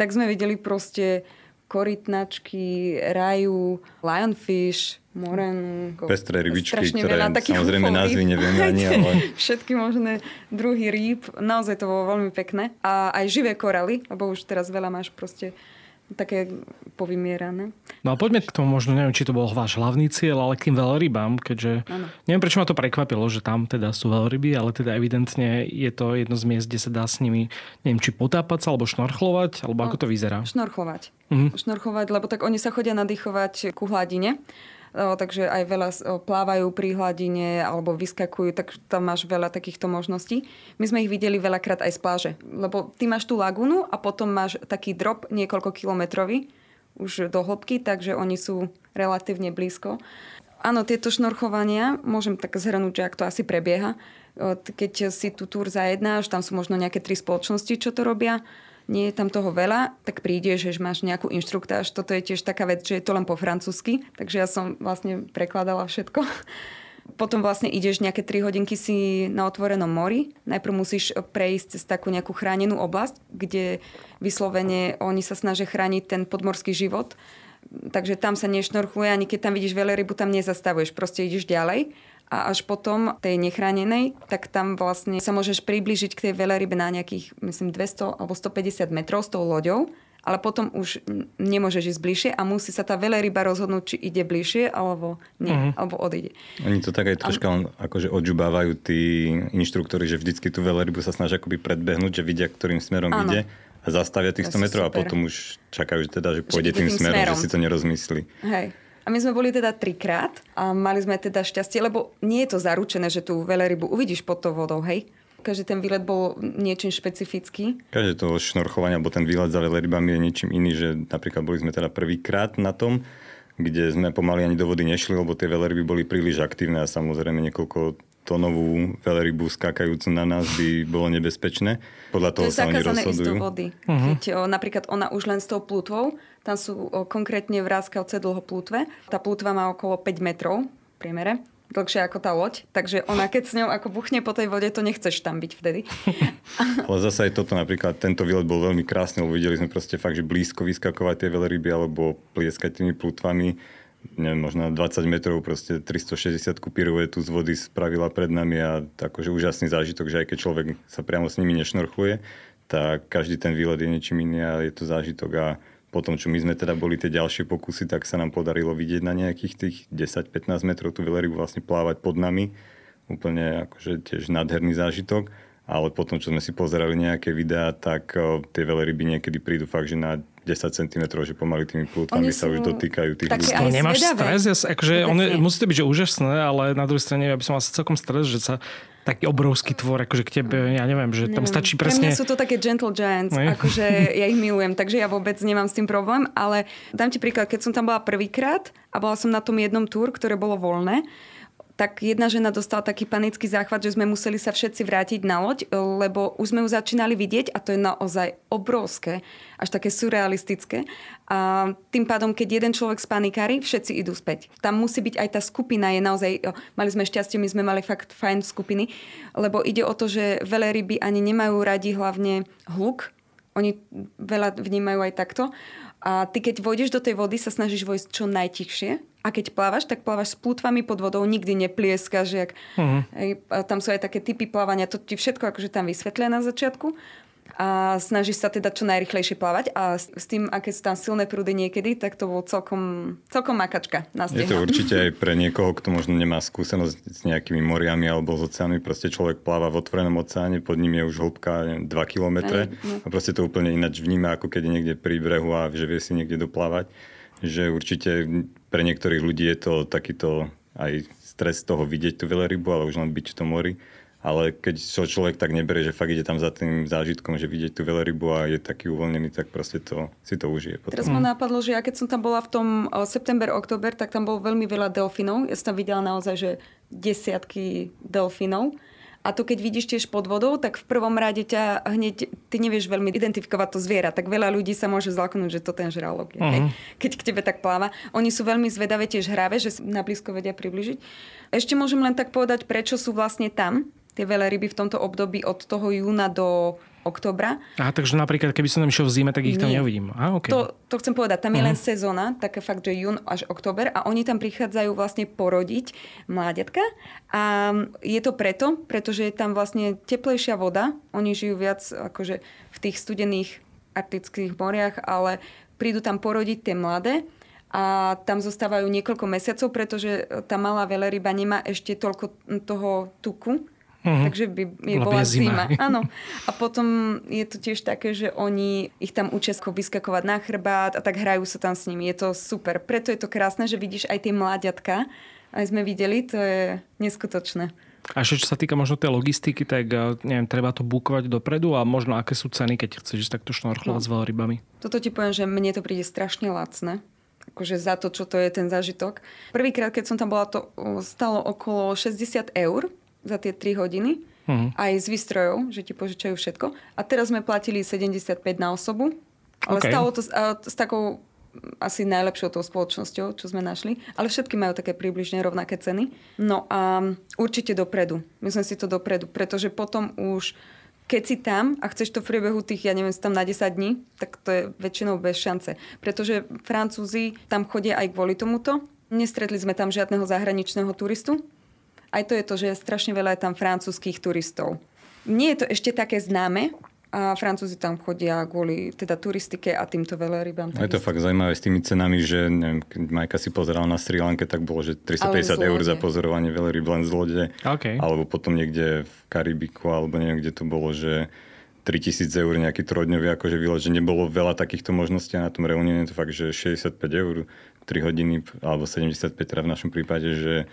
tak sme videli proste korytnačky, raju, lionfish, moren. Pestré rybičky, ktoré samozrejme názvy nevieme ani, ale... Všetky možné druhy rýb. Naozaj to bolo veľmi pekné. A aj živé koraly, lebo už teraz veľa máš proste také povymierané. No a poďme k tomu, možno neviem, či to bol váš hlavný cieľ, ale k tým veľrybám, keďže ano. neviem, prečo ma to prekvapilo, že tam teda sú veľryby, ale teda evidentne je to jedno z miest, kde sa dá s nimi, neviem, či potápať sa, alebo šnorchlovať, alebo no, ako to vyzerá? Šnorchovať. Mhm. Šnorchovať, lebo tak oni sa chodia nadýchovať ku hladine takže aj veľa plávajú pri hladine alebo vyskakujú, tak tam máš veľa takýchto možností. My sme ich videli veľakrát aj z pláže, lebo ty máš tú lagunu a potom máš taký drop niekoľko kilometrový už do hĺbky, takže oni sú relatívne blízko. Áno, tieto šnorchovania, môžem tak zhrnúť, že ak to asi prebieha, keď si tú túr zajednáš, tam sú možno nejaké tri spoločnosti, čo to robia, nie je tam toho veľa, tak prídeš, že máš nejakú inštruktáž. Toto je tiež taká vec, že je to len po francúzsky, takže ja som vlastne prekladala všetko. Potom vlastne ideš nejaké 3 hodinky si na otvorenom mori. Najprv musíš prejsť cez takú nejakú chránenú oblasť, kde vyslovene oni sa snažia chrániť ten podmorský život. Takže tam sa nešnorchuje, ani keď tam vidíš veľrybu, tam nezastavuješ, proste ideš ďalej a až potom tej nechránenej, tak tam vlastne sa môžeš približiť k tej veľrybe na nejakých, myslím, 200 alebo 150 metrov s tou loďou, ale potom už nemôžeš ísť bližšie a musí sa tá veľryba rozhodnúť, či ide bližšie alebo nie, uh-huh. alebo odíde. Oni to tak aj troška a... akože odžubávajú tí inštruktori, že vždycky tú veľrybu sa snažia akoby predbehnúť, že vidia, ktorým smerom ano. ide a zastavia tých 100 metrov a potom už čakajú, že teda, že pôjde že tým, tým smerom, smerom, že si to nerozmyslí. Hej. A my sme boli teda trikrát a mali sme teda šťastie, lebo nie je to zaručené, že tú veľrybu uvidíš pod tou vodou, hej? Každý ten výlet bol niečím špecifický. Každé to šnorchovanie, alebo ten výlet za veľrybami je niečím iný, že napríklad boli sme teda prvýkrát na tom, kde sme pomaly ani do vody nešli, lebo tie veľryby boli príliš aktívne a samozrejme niekoľko tonovú veľrybu skákajúcu na nás by bolo nebezpečné. Podľa toho to sa oni rozhodujú. do vody. Uh-huh. Keď o, napríklad ona už len s tou plutvou, tam sú o, konkrétne vrázkavce dlhoplútve. Tá plútva má okolo 5 metrov v priemere dlhšie ako tá loď, takže ona keď s ňou ako buchne po tej vode, to nechceš tam byť vtedy. Ale zase aj toto napríklad, tento výlet bol veľmi krásny, lebo videli sme proste fakt, že blízko vyskakovať tie veľryby alebo plieskať tými plutvami neviem, možno 20 metrov, proste 360 tu z vody spravila pred nami a akože úžasný zážitok, že aj keď človek sa priamo s nimi nešnorchuje, tak každý ten výlet je niečím iný a je to zážitok a potom, čo my sme teda boli tie ďalšie pokusy, tak sa nám podarilo vidieť na nejakých tých 10-15 metrov tú veľrybu vlastne plávať pod nami. Úplne akože tiež nádherný zážitok ale potom, čo sme si pozerali nejaké videá, tak o, tie veľryby niekedy prídu fakt, že na 10 cm, že pomaly tými plútvami sa už dotýkajú tých ľudí. To nemáš stres? Ja, akože on je, musí to byť že úžasné, ale na druhej strane ja by som mal celkom stres, že sa taký obrovský tvor, akože k tebe, ja neviem, že neviem. tam stačí presne... Pre mňa sú to také gentle giants, no akože ja ich milujem, takže ja vôbec nemám s tým problém, ale dám ti príklad, keď som tam bola prvýkrát a bola som na tom jednom túr, ktoré bolo voľné, tak jedna žena dostala taký panický záchvat, že sme museli sa všetci vrátiť na loď, lebo už sme ju začínali vidieť a to je naozaj obrovské, až také surrealistické. A tým pádom, keď jeden človek spanikári, všetci idú späť. Tam musí byť aj tá skupina, je naozaj, mali sme šťastie, my sme mali fakt fajn skupiny, lebo ide o to, že veľa ryby ani nemajú radi hlavne hluk, oni veľa vnímajú aj takto. A ty keď vojdeš do tej vody, sa snažíš vojsť čo najtichšie, a keď plávaš, tak plávaš s plútvami pod vodou, nikdy neplieskaš. Jak, uh-huh. hej, tam sú aj také typy plávania, to ti všetko akože tam vysvetlia na začiatku a snažíš sa teda čo najrychlejšie plávať a s tým, aké sú tam silné prúdy niekedy, tak to bol celkom, celkom makačka na Je to určite aj pre niekoho, kto možno nemá skúsenosť s nejakými moriami alebo s oceánmi. Proste človek pláva v otvorenom oceáne, pod ním je už hĺbka 2 km no. a proste to úplne ináč vníma, ako keď je niekde pri brehu a že vie si niekde doplávať že určite pre niektorých ľudí je to takýto aj stres toho vidieť tú veľrybu, ale už len byť v tom mori. Ale keď čo človek tak neberie, že fakt ide tam za tým zážitkom, že vidieť tú veľrybu a je taký uvoľnený, tak proste to, si to užije. Potom. Teraz ma napadlo, že ja keď som tam bola v tom september, október, tak tam bolo veľmi veľa delfinov. Ja som tam videla naozaj, že desiatky delfinov. A to keď vidíš tiež pod vodou, tak v prvom rade ťa hneď, ty nevieš veľmi identifikovať to zviera, tak veľa ľudí sa môže zlaknúť, že to ten žralok je. Uh-huh. Keď k tebe tak pláva. Oni sú veľmi zvedavé, tiež hráve, že na blízko vedia približiť. Ešte môžem len tak povedať, prečo sú vlastne tam tie veľa ryby v tomto období od toho júna do oktobra. A takže napríklad, keby som tam išiel v zime, tak ich tam neuvidím. A, okay. to, to chcem povedať, tam je uh-huh. len sezóna, také fakt, že jún až október a oni tam prichádzajú vlastne porodiť mláďatka a je to preto, pretože je tam vlastne teplejšia voda, oni žijú viac akože v tých studených arktických moriach, ale prídu tam porodiť tie mladé a tam zostávajú niekoľko mesiacov, pretože tá malá veleryba nemá ešte toľko toho tuku, Uh-huh. Takže by je bola zima. zima. Áno. A potom je to tiež také, že oni ich tam učia vyskakovať na chrbát a tak hrajú sa tam s nimi. Je to super. Preto je to krásne, že vidíš aj tie mláďatka. Aj sme videli, to je neskutočné. A ešte čo sa týka možno tej logistiky, tak eh, neviem, treba to bukovať dopredu a možno aké sú ceny, keď chceš takto šnorchlovať no. s veľrybami? Toto ti poviem, že mne to príde strašne lacné akože za to, čo to je ten zážitok. Prvýkrát, keď som tam bola, to stalo okolo 60 eur za tie 3 hodiny. Uh-huh. Aj z výstrojov, že ti požičajú všetko. A teraz sme platili 75 na osobu. Ale okay. stalo to s, a, s takou asi najlepšou tou spoločnosťou, čo sme našli. Ale všetky majú také približne rovnaké ceny. No a určite dopredu. Myslím si to dopredu, pretože potom už keď si tam a chceš to v priebehu tých, ja neviem, si tam na 10 dní, tak to je väčšinou bez šance. Pretože Francúzi tam chodia aj kvôli tomuto. Nestretli sme tam žiadneho zahraničného turistu. Aj to je to, že strašne veľa je tam francúzských turistov. Nie je to ešte také známe, a Francúzi tam chodia kvôli teda turistike a týmto veľrybám. Je to fakt zaujímavé s tými cenami, že neviem, keď Majka si pozerala na Sri Lanke, tak bolo, že 350 eur za pozorovanie veľryb len z lode. Okay. Alebo potom niekde v Karibiku, alebo neviem, kde to bolo, že 3000 eur nejaký trojdňový akože výlet, že nebolo veľa takýchto možností a na tom reunióne to fakt, že 65 eur, 3 hodiny, alebo 75 teda v našom prípade, že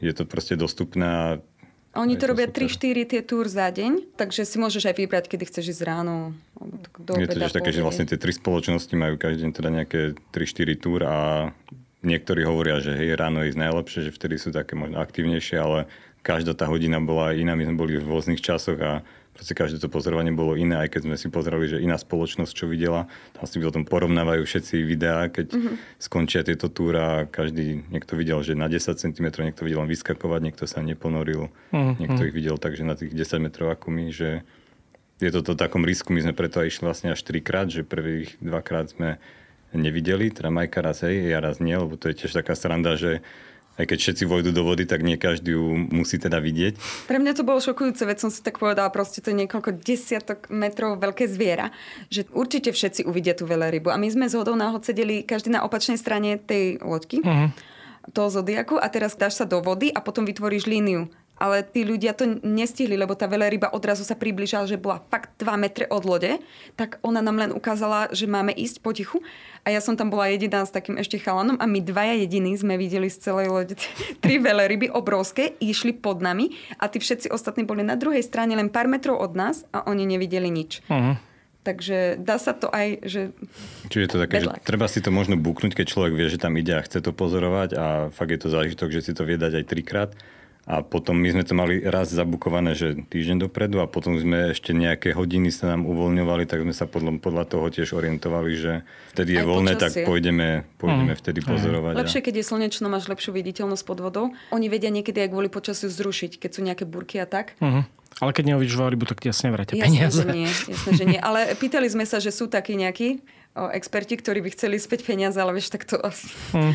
je to proste dostupné oni to, to robia 3-4 tie túr za deň, takže si môžeš aj vybrať, kedy chceš ísť ráno. Do je to tiež také, že vlastne tie tri spoločnosti majú každý deň teda nejaké 3-4 túr a niektorí hovoria, že hej, ráno je ísť najlepšie, že vtedy sú také možno aktívnejšie, ale každá tá hodina bola iná, my sme boli v rôznych časoch a proste každé to pozorovanie bolo iné, aj keď sme si pozerali, že iná spoločnosť čo videla, tam si potom porovnávajú všetci videá, keď mm-hmm. skončia tieto túra, každý, niekto videl, že na 10 cm, niekto videl len vyskakovať, niekto sa neponoril, mm-hmm. niekto ich videl takže na tých 10 metrov ako my, že je to to takom risku, my sme preto aj išli vlastne až trikrát, že prvých dvakrát sme nevideli, teda Majka raz hej, ja raz nie, lebo to je tiež taká sranda, že aj keď všetci vojdu do vody, tak nie každý ju musí teda vidieť. Pre mňa to bolo šokujúce, veď som si tak povedala, proste to je niekoľko desiatok metrov veľké zviera, že určite všetci uvidia tú veľrybu. A my sme z hodou náhod sedeli každý na opačnej strane tej loďky. Uh-huh toho zodiaku a teraz dáš sa do vody a potom vytvoríš líniu ale tí ľudia to nestihli, lebo tá veľryba odrazu sa približala, že bola fakt 2 metre od lode, tak ona nám len ukázala, že máme ísť potichu. A ja som tam bola jediná s takým ešte chalanom a my dvaja jediní sme videli z celej lode tri veľryby obrovské, išli pod nami a tí všetci ostatní boli na druhej strane len pár metrov od nás a oni nevideli nič. Uh-huh. Takže dá sa to aj, že... Čiže to také, že treba si to možno buknúť, keď človek vie, že tam ide a chce to pozorovať a fakt je to zážitok, že si to vie dať aj trikrát a potom my sme to mali raz zabukované, že týždeň dopredu a potom sme ešte nejaké hodiny sa nám uvoľňovali, tak sme sa podľa, podľa toho tiež orientovali, že vtedy je Aj voľné, počasie. tak pôjdeme, pôjdeme mm. vtedy pozorovať. Lepšie, keď je slnečno, máš lepšiu viditeľnosť pod vodou. Oni vedia niekedy aj kvôli počasiu zrušiť, keď sú nejaké burky a tak. Mm. Ale keď neuvidíš veľrybu, tak ti jasne vrátia peniaze. Jasne, že nie, jasne, že nie. Ale pýtali sme sa, že sú takí nejakí experti, ktorí by chceli späť peniaze, ale vieš, tak to... Mm.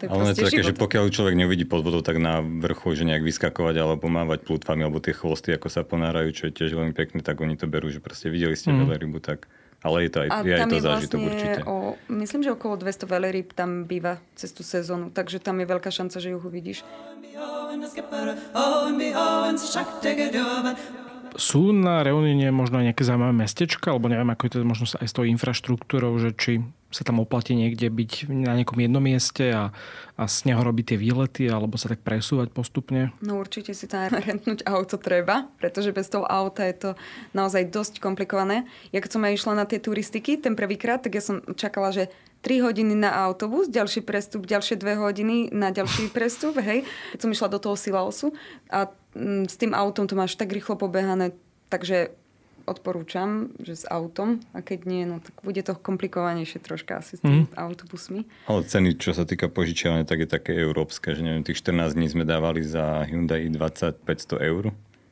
To ale je to také, že pokiaľ človek neuvidí pod vodou, tak na vrchu, že nejak vyskakovať alebo mávať plutvami, alebo tie chvosty, ako sa ponárajú, čo je tiež veľmi pekné, tak oni to berú, že proste videli ste mm. rybu, tak ale je to aj, a je aj to je zážitok vlastne určite. O, myslím, že okolo 200 veľryb tam býva cez tú sezónu, takže tam je veľká šanca, že ju uvidíš. Sú na Reunine možno nejaké zaujímavé mestečka, alebo neviem, ako je to možno aj s tou infraštruktúrou, že či sa tam oplatí niekde byť na nejakom jednom mieste a, a z neho robiť tie výlety alebo sa tak presúvať postupne? No určite si tam rentnúť auto treba, pretože bez toho auta je to naozaj dosť komplikované. Ja keď som aj išla na tie turistiky ten prvýkrát, tak ja som čakala, že 3 hodiny na autobus, ďalší prestup, ďalšie 2 hodiny na ďalší prestup, hej. Keď som išla do toho Silaosu a s tým autom to máš tak rýchlo pobehané, takže odporúčam, že s autom a keď nie, no tak bude to komplikovanejšie troška asi s tými mm. autobusmi. Ale ceny, čo sa týka požičiavania, tak je také európske, že neviem, tých 14 dní sme dávali za Hyundai 20 500 eur.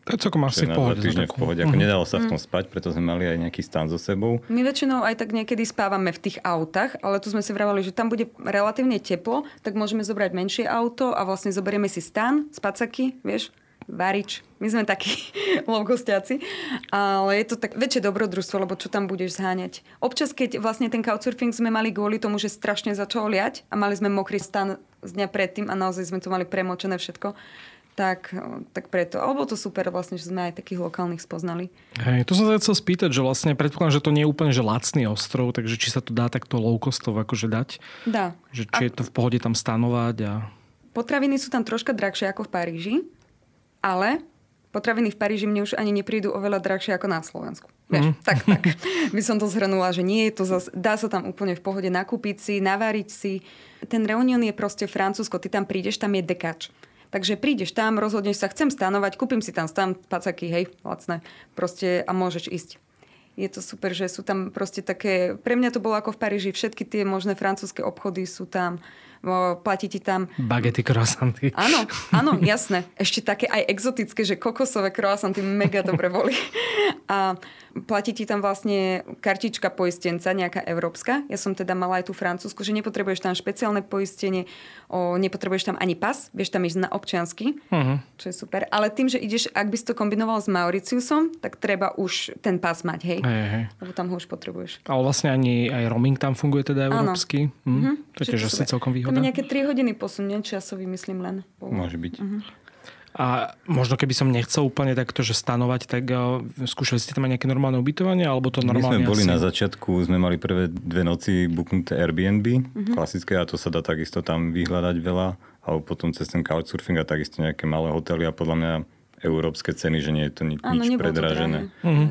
To je celkom asi v pohode. v pohode. Ako mm. nedalo sa v tom mhm. spať, preto sme mali aj nejaký stan so sebou. My väčšinou aj tak niekedy spávame v tých autách, ale tu sme si vravali, že tam bude relatívne teplo, tak môžeme zobrať menšie auto a vlastne zoberieme si stan, spacaky, vieš, varič. My sme takí lovgostiaci, ale je to tak väčšie dobrodružstvo, lebo čo tam budeš zháňať. Občas, keď vlastne ten couchsurfing sme mali kvôli tomu, že strašne začalo liať a mali sme mokrý stan z dňa predtým a naozaj sme tu mali premočené všetko, tak, tak preto. Alebo to super vlastne, že sme aj takých lokálnych spoznali. Hej, to som sa chcel spýtať, že vlastne predpokladám, že to nie je úplne že lacný ostrov, takže či sa to dá takto low costov akože dať? Dá. Že či a... je to v pohode tam stanovať a... Potraviny sú tam troška drahšie ako v Paríži, ale potraviny v Paríži mne už ani neprídu oveľa drahšie ako na Slovensku. Vieš, mm. tak, tak by som to zhrnula, že nie je to zas, dá sa tam úplne v pohode nakúpiť si, navariť si. Ten Reunion je proste Francúzsko, ty tam prídeš, tam je dekač. Takže prídeš tam, rozhodneš sa, chcem stanovať, kúpim si tam stan, pacaky, hej, lacné, proste a môžeš ísť. Je to super, že sú tam proste také, pre mňa to bolo ako v Paríži, všetky tie možné francúzske obchody sú tam, platí ti tam... Bagety, croissanty. Áno, áno, jasné. Ešte také aj exotické, že kokosové croissanty mega dobre boli. A platí ti tam vlastne kartička poistenca, nejaká európska. Ja som teda mala aj tú francúzsku, že nepotrebuješ tam špeciálne poistenie, o, nepotrebuješ tam ani pas, vieš tam ísť na občiansky, uh-huh. čo je super. Ale tým, že ideš, ak by si to kombinoval s Mauriciusom, tak treba už ten pas mať, hej? Hey, hey. Lebo tam ho už potrebuješ. Ale vlastne ani aj roaming tam funguje teda európsky. Hm? Uh-huh. To je tiež asi celkom výhoda. Tam nejaké 3 hodiny posun, časový myslím len. Môže byť. Uh-huh. A možno keby som nechcel úplne takto, že stanovať, tak uh, skúšali ste tam aj nejaké normálne ubytovanie, alebo to normálne My sme boli asi... na začiatku, sme mali prvé dve noci buknuté Airbnb, mm-hmm. klasické, a to sa dá takisto tam vyhľadať veľa, alebo potom cez ten couchsurfing a takisto nejaké malé hotely a podľa mňa európske ceny, že nie je to ni- Áno, nič predražené. Mm-hmm.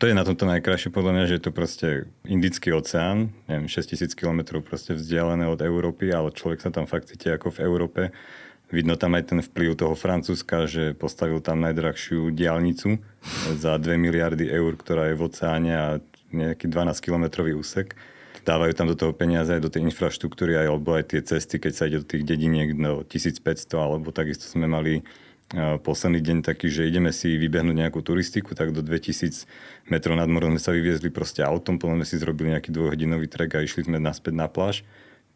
To je na tomto najkrajšie podľa mňa, že je to proste Indický oceán, neviem, 6000 km proste vzdialené od Európy, ale človek sa tam fakt cíti ako v Európe Vidno tam aj ten vplyv toho Francúzska, že postavil tam najdrahšiu diálnicu za 2 miliardy eur, ktorá je v oceáne a nejaký 12-kilometrový úsek. Dávajú tam do toho peniaze aj do tej infraštruktúry, aj, alebo aj tie cesty, keď sa ide do tých dediniek do 1500, alebo takisto sme mali posledný deň taký, že ideme si vybehnúť nejakú turistiku, tak do 2000 metrov nad morom sme sa vyviezli proste autom, potom sme si zrobili nejaký dvojhodinový trek a išli sme naspäť na pláž.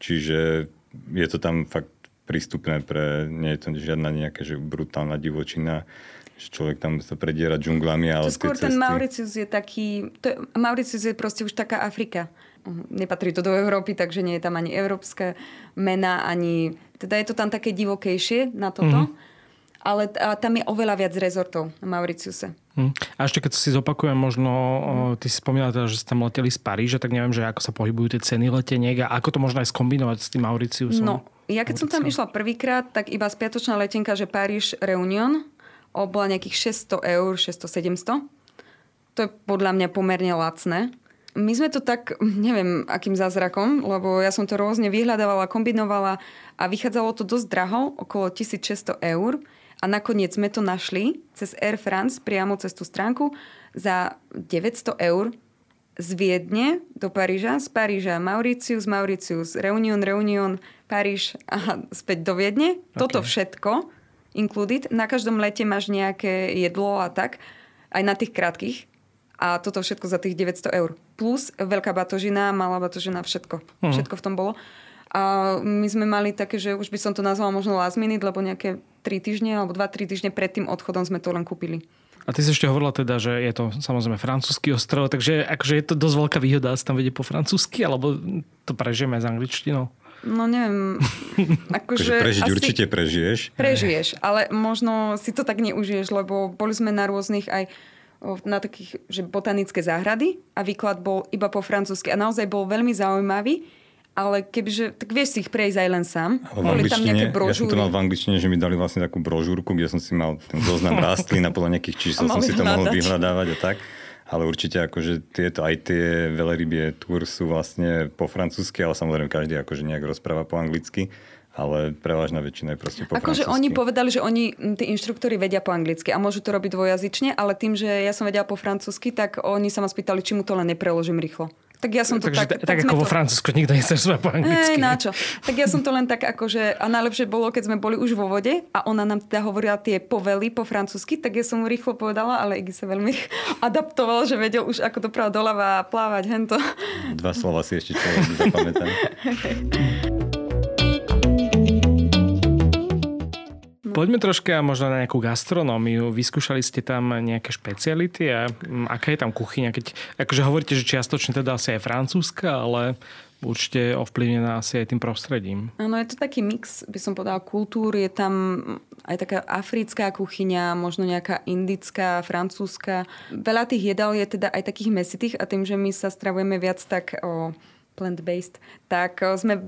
Čiže je to tam fakt prístupné pre, nie je to žiadna nejaká že brutálna divočina, že človek tam sa prediera džunglami. Ale to skôr ten Mauricius je taký, to je, Mauricius je proste už taká Afrika. Nepatrí to do Európy, takže nie je tam ani európska mena, ani... Teda je to tam také divokejšie na toto. Mm-hmm. Ale a tam je oveľa viac rezortov na Mauriciuse. Hm. A ešte keď si zopakujem, možno ty si spomínala teda, že ste tam leteli z Paríža, tak neviem, že ako sa pohybujú tie ceny leteniek a ako to možno aj skombinovať s tým Mauriciusom. No, ja keď som tam išla prvýkrát, tak iba spiatočná letenka, že Paríž Reunion, bola nejakých 600 eur, 600-700. To je podľa mňa pomerne lacné. My sme to tak, neviem akým zázrakom, lebo ja som to rôzne vyhľadávala, kombinovala a vychádzalo to dosť draho, okolo 1600 eur. A nakoniec sme to našli cez Air France, priamo cez tú stránku, za 900 eur z Viedne do Paríža, z Paríža Mauricius, Mauricius, Reunion, Reunion, Paríž a späť do Viedne. Okay. Toto všetko included. Na každom lete máš nejaké jedlo a tak. Aj na tých krátkých. A toto všetko za tých 900 eur. Plus veľká batožina, malá batožina, všetko. Hmm. Všetko v tom bolo. A my sme mali také, že už by som to nazvala možno last minute, lebo nejaké 3 týždne alebo 2-3 týždne pred tým odchodom sme to len kúpili. A ty si ešte hovorila teda, že je to samozrejme francúzsky ostrov, takže akože je to dosť veľká výhoda sa tam vedie po francúzsky, alebo to prežijeme s angličtinou? No neviem. Akože prežiť asi určite prežiješ. Prežiješ, ale možno si to tak neužiješ, lebo boli sme na rôznych aj na takých, že botanické záhrady a výklad bol iba po francúzsky a naozaj bol veľmi zaujímavý, ale kebyže, tak vieš si ich prejsť aj len sám. Boli tam nejaké brožúry. Ja som to mal v angličtine, že mi dali vlastne takú brožúrku, kde som si mal ten zoznam rastlín a podľa nejakých čísel som si to mohol vyhľadávať a tak ale určite akože tieto, aj tie velerybie tour sú vlastne po francúzsky, ale samozrejme každý akože nejak rozpráva po anglicky ale prevažná väčšina je proste po Akože oni povedali, že oni, tí inštruktori vedia po anglicky a môžu to robiť dvojazyčne, ale tým, že ja som vedela po francúzsky, tak oni sa ma spýtali, či mu to len nepreložím rýchlo. Tak ja som to Takže tak... tak, tak ako to... vo Francúzsku nikto nechce po anglicky. Ej, na čo? Tak ja som to len tak akože... A najlepšie bolo, keď sme boli už vo vode a ona nám teda hovorila tie povely po francúzsky, tak ja som mu rýchlo povedala, ale Iggy sa veľmi adaptoval, že vedel už ako doprava doľava plávať, hento. Dva slova si ešte človek zapamätá. Poďme troška možno na nejakú gastronómiu. Vyskúšali ste tam nejaké špeciality a mm, aká je tam kuchyňa? Keď, akože hovoríte, že čiastočne teda asi aj francúzska, ale určite ovplyvnená asi aj tým prostredím. Áno, je to taký mix, by som povedala, kultúr. Je tam aj taká africká kuchyňa, možno nejaká indická, francúzska. Veľa tých jedál je teda aj takých mesitých a tým, že my sa stravujeme viac tak o plant-based, tak sme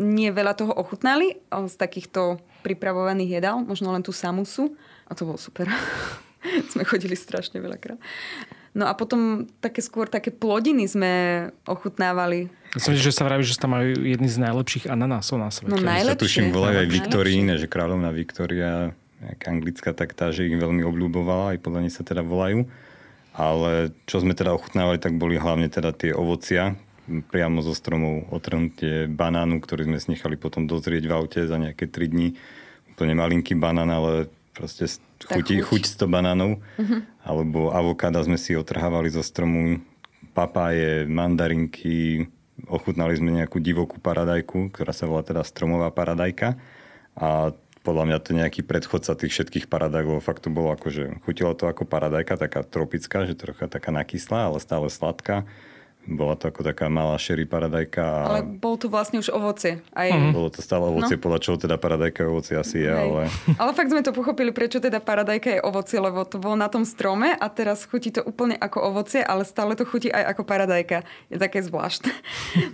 nie veľa toho ochutnali z takýchto pripravovaných jedál, možno len tú samusu a to bolo super. sme chodili strašne veľakrát. No a potom také skôr také plodiny sme ochutnávali. Myslím, že sa vraví, že tam majú jedny z najlepších ananásov na svete. No najlepšie. Sa tuším, volajú aj Viktoríne, že kráľovná Viktória, nejaká anglická, tak tá, že ich veľmi obľúbovala, aj podľa nej sa teda volajú. Ale čo sme teda ochutnávali, tak boli hlavne teda tie ovocia, priamo zo stromov otrhnutie banánu, ktorý sme nechali potom dozrieť v aute za nejaké 3 dní. Úplne malinký banán, ale proste chutí, chuť. chuť 100 banánov. Uh-huh. Alebo avokáda sme si otrhávali zo stromu, papáje, mandarinky, ochutnali sme nejakú divokú paradajku, ktorá sa volá teda stromová paradajka. A podľa mňa to nejaký predchodca tých všetkých paradajk, lebo fakt to bolo ako, že chutilo to ako paradajka, taká tropická, že trocha taká nakyslá, ale stále sladká bola to ako taká malá sherry paradajka. A... Ale bol tu vlastne už ovocie. Aj... Uh-huh. Bolo to stále ovocie, no. podľa čoho teda paradajka ovocie asi je, ale... ale fakt sme to pochopili, prečo teda paradajka je ovocie, lebo to bolo na tom strome a teraz chutí to úplne ako ovocie, ale stále to chutí aj ako paradajka. Je také zvláštne.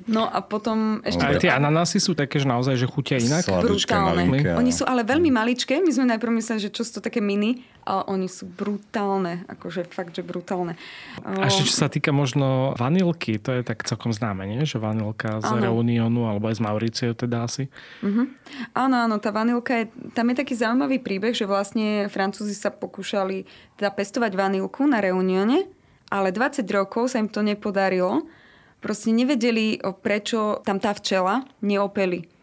No a potom ešte... Aj tie ananásy sú také, že naozaj, že chutia inak? Brutálne. Oni sú ale veľmi maličké. My sme najprv mysleli, že čo sú to také mini, ale oni sú brutálne. Akože fakt, že brutálne. A ešte čo sa týka možno vanilky, to je tak celkom známe, nie? Že vanilka z ano. Reunionu alebo aj z Mauriciu teda asi. Uh-huh. Áno, áno, tá vanilka je, tam je taký zaujímavý príbeh, že vlastne Francúzi sa pokúšali zapestovať vanilku na Reunione, ale 20 rokov sa im to nepodarilo. Proste nevedeli, prečo tam tá včela neopeli.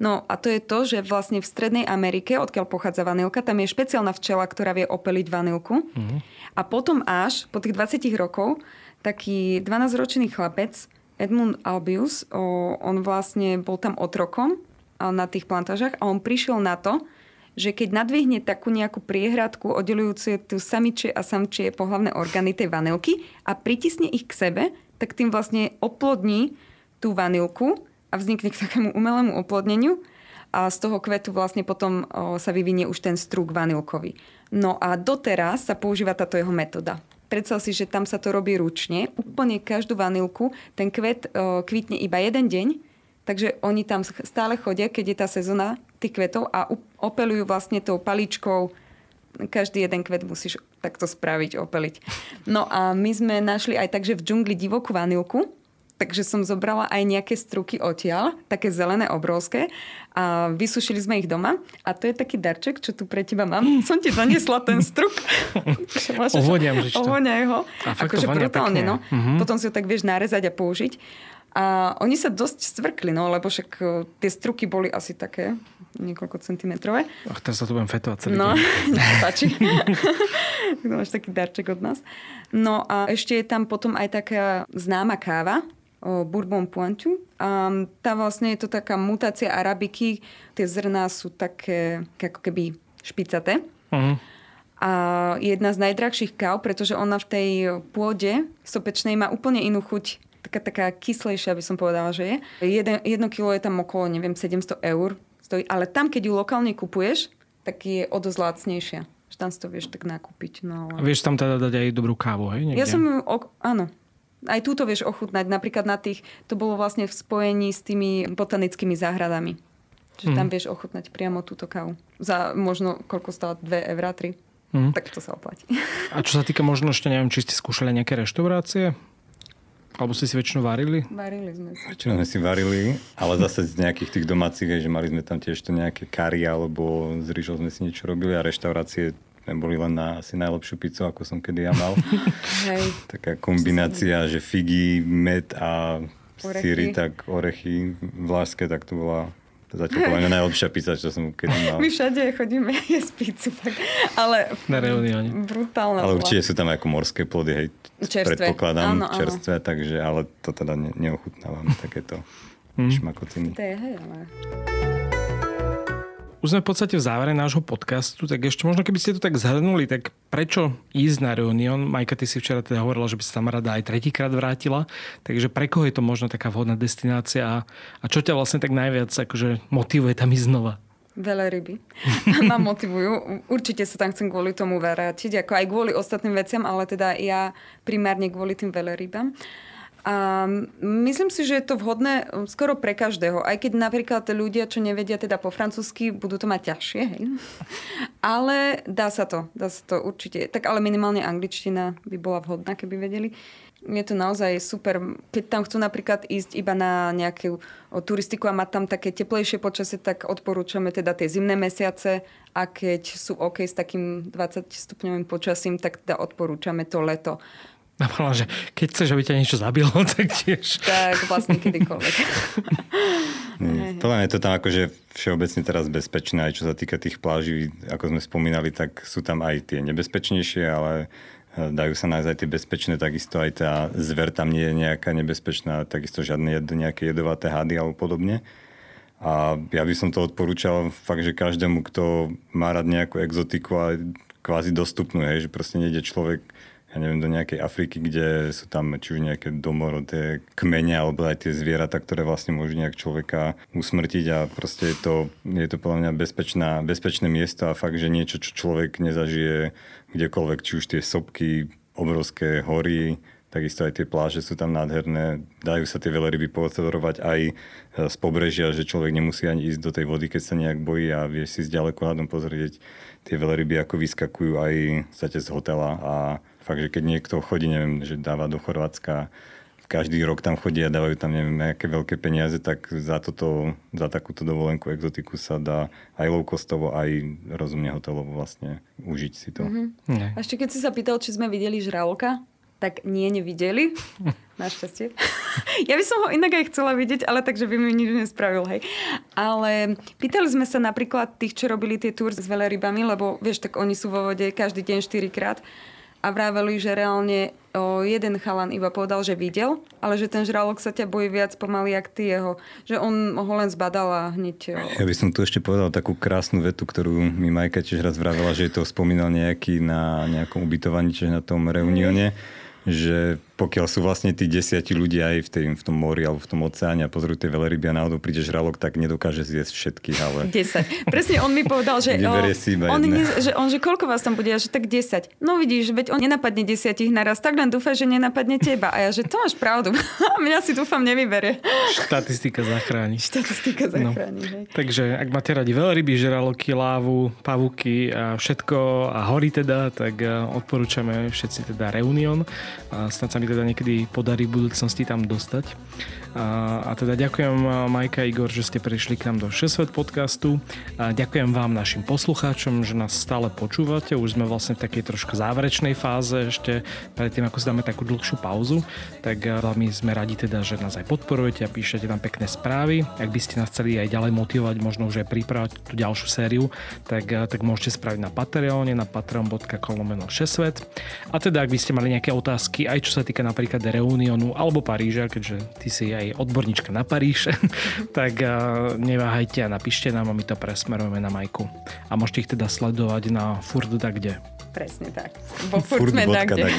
No a to je to, že vlastne v Strednej Amerike, odkiaľ pochádza vanilka, tam je špeciálna včela, ktorá vie opeliť vanilku. Uh-huh. A potom až po tých 20 rokov taký 12-ročný chlapec, Edmund Albius, o, on vlastne bol tam otrokom na tých plantážach a on prišiel na to, že keď nadvihne takú nejakú priehradku oddelujúcu tu samičie a samčie pohlavné orgány tej vanilky a pritisne ich k sebe, tak tým vlastne oplodní tú vanilku a vznikne k takému umelému oplodneniu a z toho kvetu vlastne potom sa vyvinie už ten strúk vanilkový. No a doteraz sa používa táto jeho metóda predstav si, že tam sa to robí ručne. Úplne každú vanilku, ten kvet kvitne iba jeden deň, takže oni tam stále chodia, keď je tá sezóna tých kvetov a opelujú vlastne tou paličkou každý jeden kvet musíš takto spraviť, opeliť. No a my sme našli aj tak, že v džungli divokú vanilku, takže som zobrala aj nejaké struky odtiaľ, také zelené, obrovské a vysušili sme ich doma a to je taký darček, čo tu pre teba mám. Som ti doniesla ten struk. Ovoniam, že Ovoniaj ho. Akože brutálne, no. Uh-huh. Potom si ho tak vieš narezať a použiť. A oni sa dosť stvrkli, no, lebo však e, tie struky boli asi také niekoľko centimetrové. Ach, teraz sa tu budem fetovať celý No, páči. máš taký darček od nás. No a ešte je tam potom aj taká známa káva, Bourbon Pointu. A tá vlastne je to taká mutácia arabiky. Tie zrná sú také ako keby špicaté. Uh-huh. A jedna z najdrahších káv, pretože ona v tej pôde sopečnej má úplne inú chuť. Taká, taká kyslejšia by som povedala, že je. Jeden, jedno kilo je tam okolo, neviem, 700 eur stojí. Ale tam, keď ju lokálne kupuješ, tak je o dosť lacnejšia. Že tam si to vieš tak nakúpiť. No, ale... A vieš tam teda dať aj dobrú kávu, hej? Niekde? Ja som ju, áno, aj túto vieš ochutnať. Napríklad na tých, to bolo vlastne v spojení s tými botanickými záhradami. Čiže mm. tam vieš ochutnať priamo túto kávu. Za možno, koľko stála? 2 eurá, 3. Mm. Tak to sa oplatí. A čo sa týka možno ešte, neviem, či ste skúšali nejaké reštaurácie? Alebo ste si väčšinou varili? Varili sme si. Väčšinou sme si varili, ale zase z nejakých tých domácich, že mali sme tam tiež to nejaké kary, alebo z rýžou sme si niečo robili a reštaurácie boli len na asi najlepšiu pizzu, ako som kedy ja mal. Hej. Taká kombinácia, že figy, med a orechy. síry, tak orechy vlážské, tak to bola zatiaľ povedané najlepšia pizza, čo som kedy mal. My všade chodíme jesť pizzu, tak, ale na reunióne. brutálne. Ale určite sú tam ako morské plody, hej, čerstvé. predpokladám, áno, áno. čerstvé, takže, ale to teda ne, neochutnávam, takéto hmm. šmakociny. To je, hej, ale... už sme v podstate v závere nášho podcastu, tak ešte možno keby ste to tak zhrnuli, tak prečo ísť na Reunion? Majka, ty si včera teda hovorila, že by sa tam rada aj tretíkrát vrátila, takže pre koho je to možno taká vhodná destinácia a, a čo ťa vlastne tak najviac akože motivuje tam ísť znova? ryby. ma motivujú. Určite sa tam chcem kvôli tomu vrátiť, ako aj kvôli ostatným veciam, ale teda ja primárne kvôli tým veľrybám. A myslím si, že je to vhodné um, skoro pre každého. Aj keď napríklad ľudia, čo nevedia teda po francúzsky, budú to mať ťažšie. Hej? Ale dá sa to. Dá sa to určite. Tak ale minimálne angličtina by bola vhodná, keby vedeli. Je to naozaj super. Keď tam chcú napríklad ísť iba na nejakú turistiku a mať tam také teplejšie počasie, tak odporúčame teda tie zimné mesiace a keď sú OK s takým 20 stupňovým počasím, tak teda odporúčame to leto. Napadla, že keď chceš, aby ťa niečo zabilo, tak tiež. Tak vlastne kedykoľvek. Podľa mňa je to tam akože všeobecne teraz bezpečné, aj čo sa týka tých pláží, ako sme spomínali, tak sú tam aj tie nebezpečnejšie, ale e, dajú sa nájsť aj tie bezpečné, takisto aj tá zver tam nie je nejaká nebezpečná, takisto žiadne jed, nejaké jedovaté hady alebo podobne. A ja by som to odporúčal fakt, že každému, kto má rád nejakú exotiku a kvázi dostupnú, hej, že proste nejde človek ja neviem, do nejakej Afriky, kde sú tam či už nejaké domorodé kmene alebo aj tie zvieratá, ktoré vlastne môžu nejak človeka usmrtiť a proste je to, je to podľa mňa bezpečná, bezpečné miesto a fakt, že niečo, čo človek nezažije kdekoľvek, či už tie sopky, obrovské hory, Takisto aj tie pláže sú tam nádherné. Dajú sa tie veľryby pozorovať aj e, z pobrežia, že človek nemusí ani ísť do tej vody, keď sa nejak bojí a vie si z ďalekohľadom pozrieť tie veľryby, ako vyskakujú aj z hotela a fakt, že keď niekto chodí, neviem, že dáva do Chorvátska, každý rok tam chodí a dávajú tam neviem nejaké veľké peniaze, tak za, toto, za takúto dovolenku exotiku sa dá aj low costovo, aj rozumne hotelovo vlastne užiť si to. Mm-hmm. A ešte keď si sa pýtal, či sme videli žraloka, tak nie, nevideli. Našťastie. ja by som ho inak aj chcela vidieť, ale takže by mi nič nespravil, hej. Ale pýtali sme sa napríklad tých, čo robili tie túr s veľrybami, lebo vieš, tak oni sú vo vode každý deň 4 krát a vraveli, že reálne o, jeden chalan iba povedal, že videl, ale že ten žralok sa ťa bojí viac pomaly, jak ty jeho. Že on ho len zbadal a hneď... O... Ja by som tu ešte povedal takú krásnu vetu, ktorú mi Majka tiež raz vravela, že to spomínal nejaký na nejakom ubytovaní, čiže na tom reunióne. Že pokiaľ sú vlastne tí desiatí ľudia aj v, tej, v tom mori alebo v tom oceáne a pozrú tie veľryby a náhodou príde žralok, tak nedokáže zjesť všetkých. Ale... 10. Presne on mi povedal, že, o, on, ne, že, on, že koľko vás tam bude, a že tak 10. No vidíš, veď on nenapadne desiatich naraz, tak len dúfa, že nenapadne teba. A ja, že to máš pravdu. Mňa si dúfam nevyberie. Štatistika zachráni. Štatistika no. zachráni. No. Takže ak máte radi veľryby, žraloky, lávu, pavuky a všetko a hory teda, tak eh, odporúčame všetci teda Reunion. A snad sa mi teda niekedy podarí v budúcnosti tam dostať. A, teda ďakujem Majka Igor, že ste prišli k nám do 6 podcastu. A ďakujem vám našim poslucháčom, že nás stále počúvate. Už sme vlastne v takej trošku záverečnej fáze ešte predtým, ako si dáme takú dlhšiu pauzu. Tak veľmi sme radi teda, že nás aj podporujete a píšete nám pekné správy. Ak by ste nás chceli aj ďalej motivovať, možno už aj pripravať tú ďalšiu sériu, tak, tak môžete spraviť na Patreone, na patreon.com 6 A teda, ak by ste mali nejaké otázky, aj čo sa týka napríklad Reunionu alebo Paríža, keďže ty si aj odborníčka na Paríž, tak neváhajte a napíšte nám a my to presmerujeme na Majku. A môžete ich teda sledovať na furt da kde. Presne tak. Bo furt, furt da kde.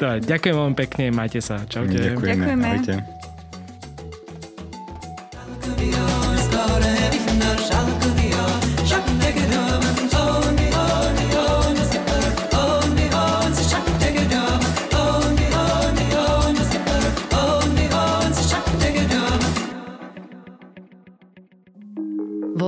ďakujem veľmi pekne, majte sa. Čaute. Ďakujeme. Ďakujeme. Ahojte.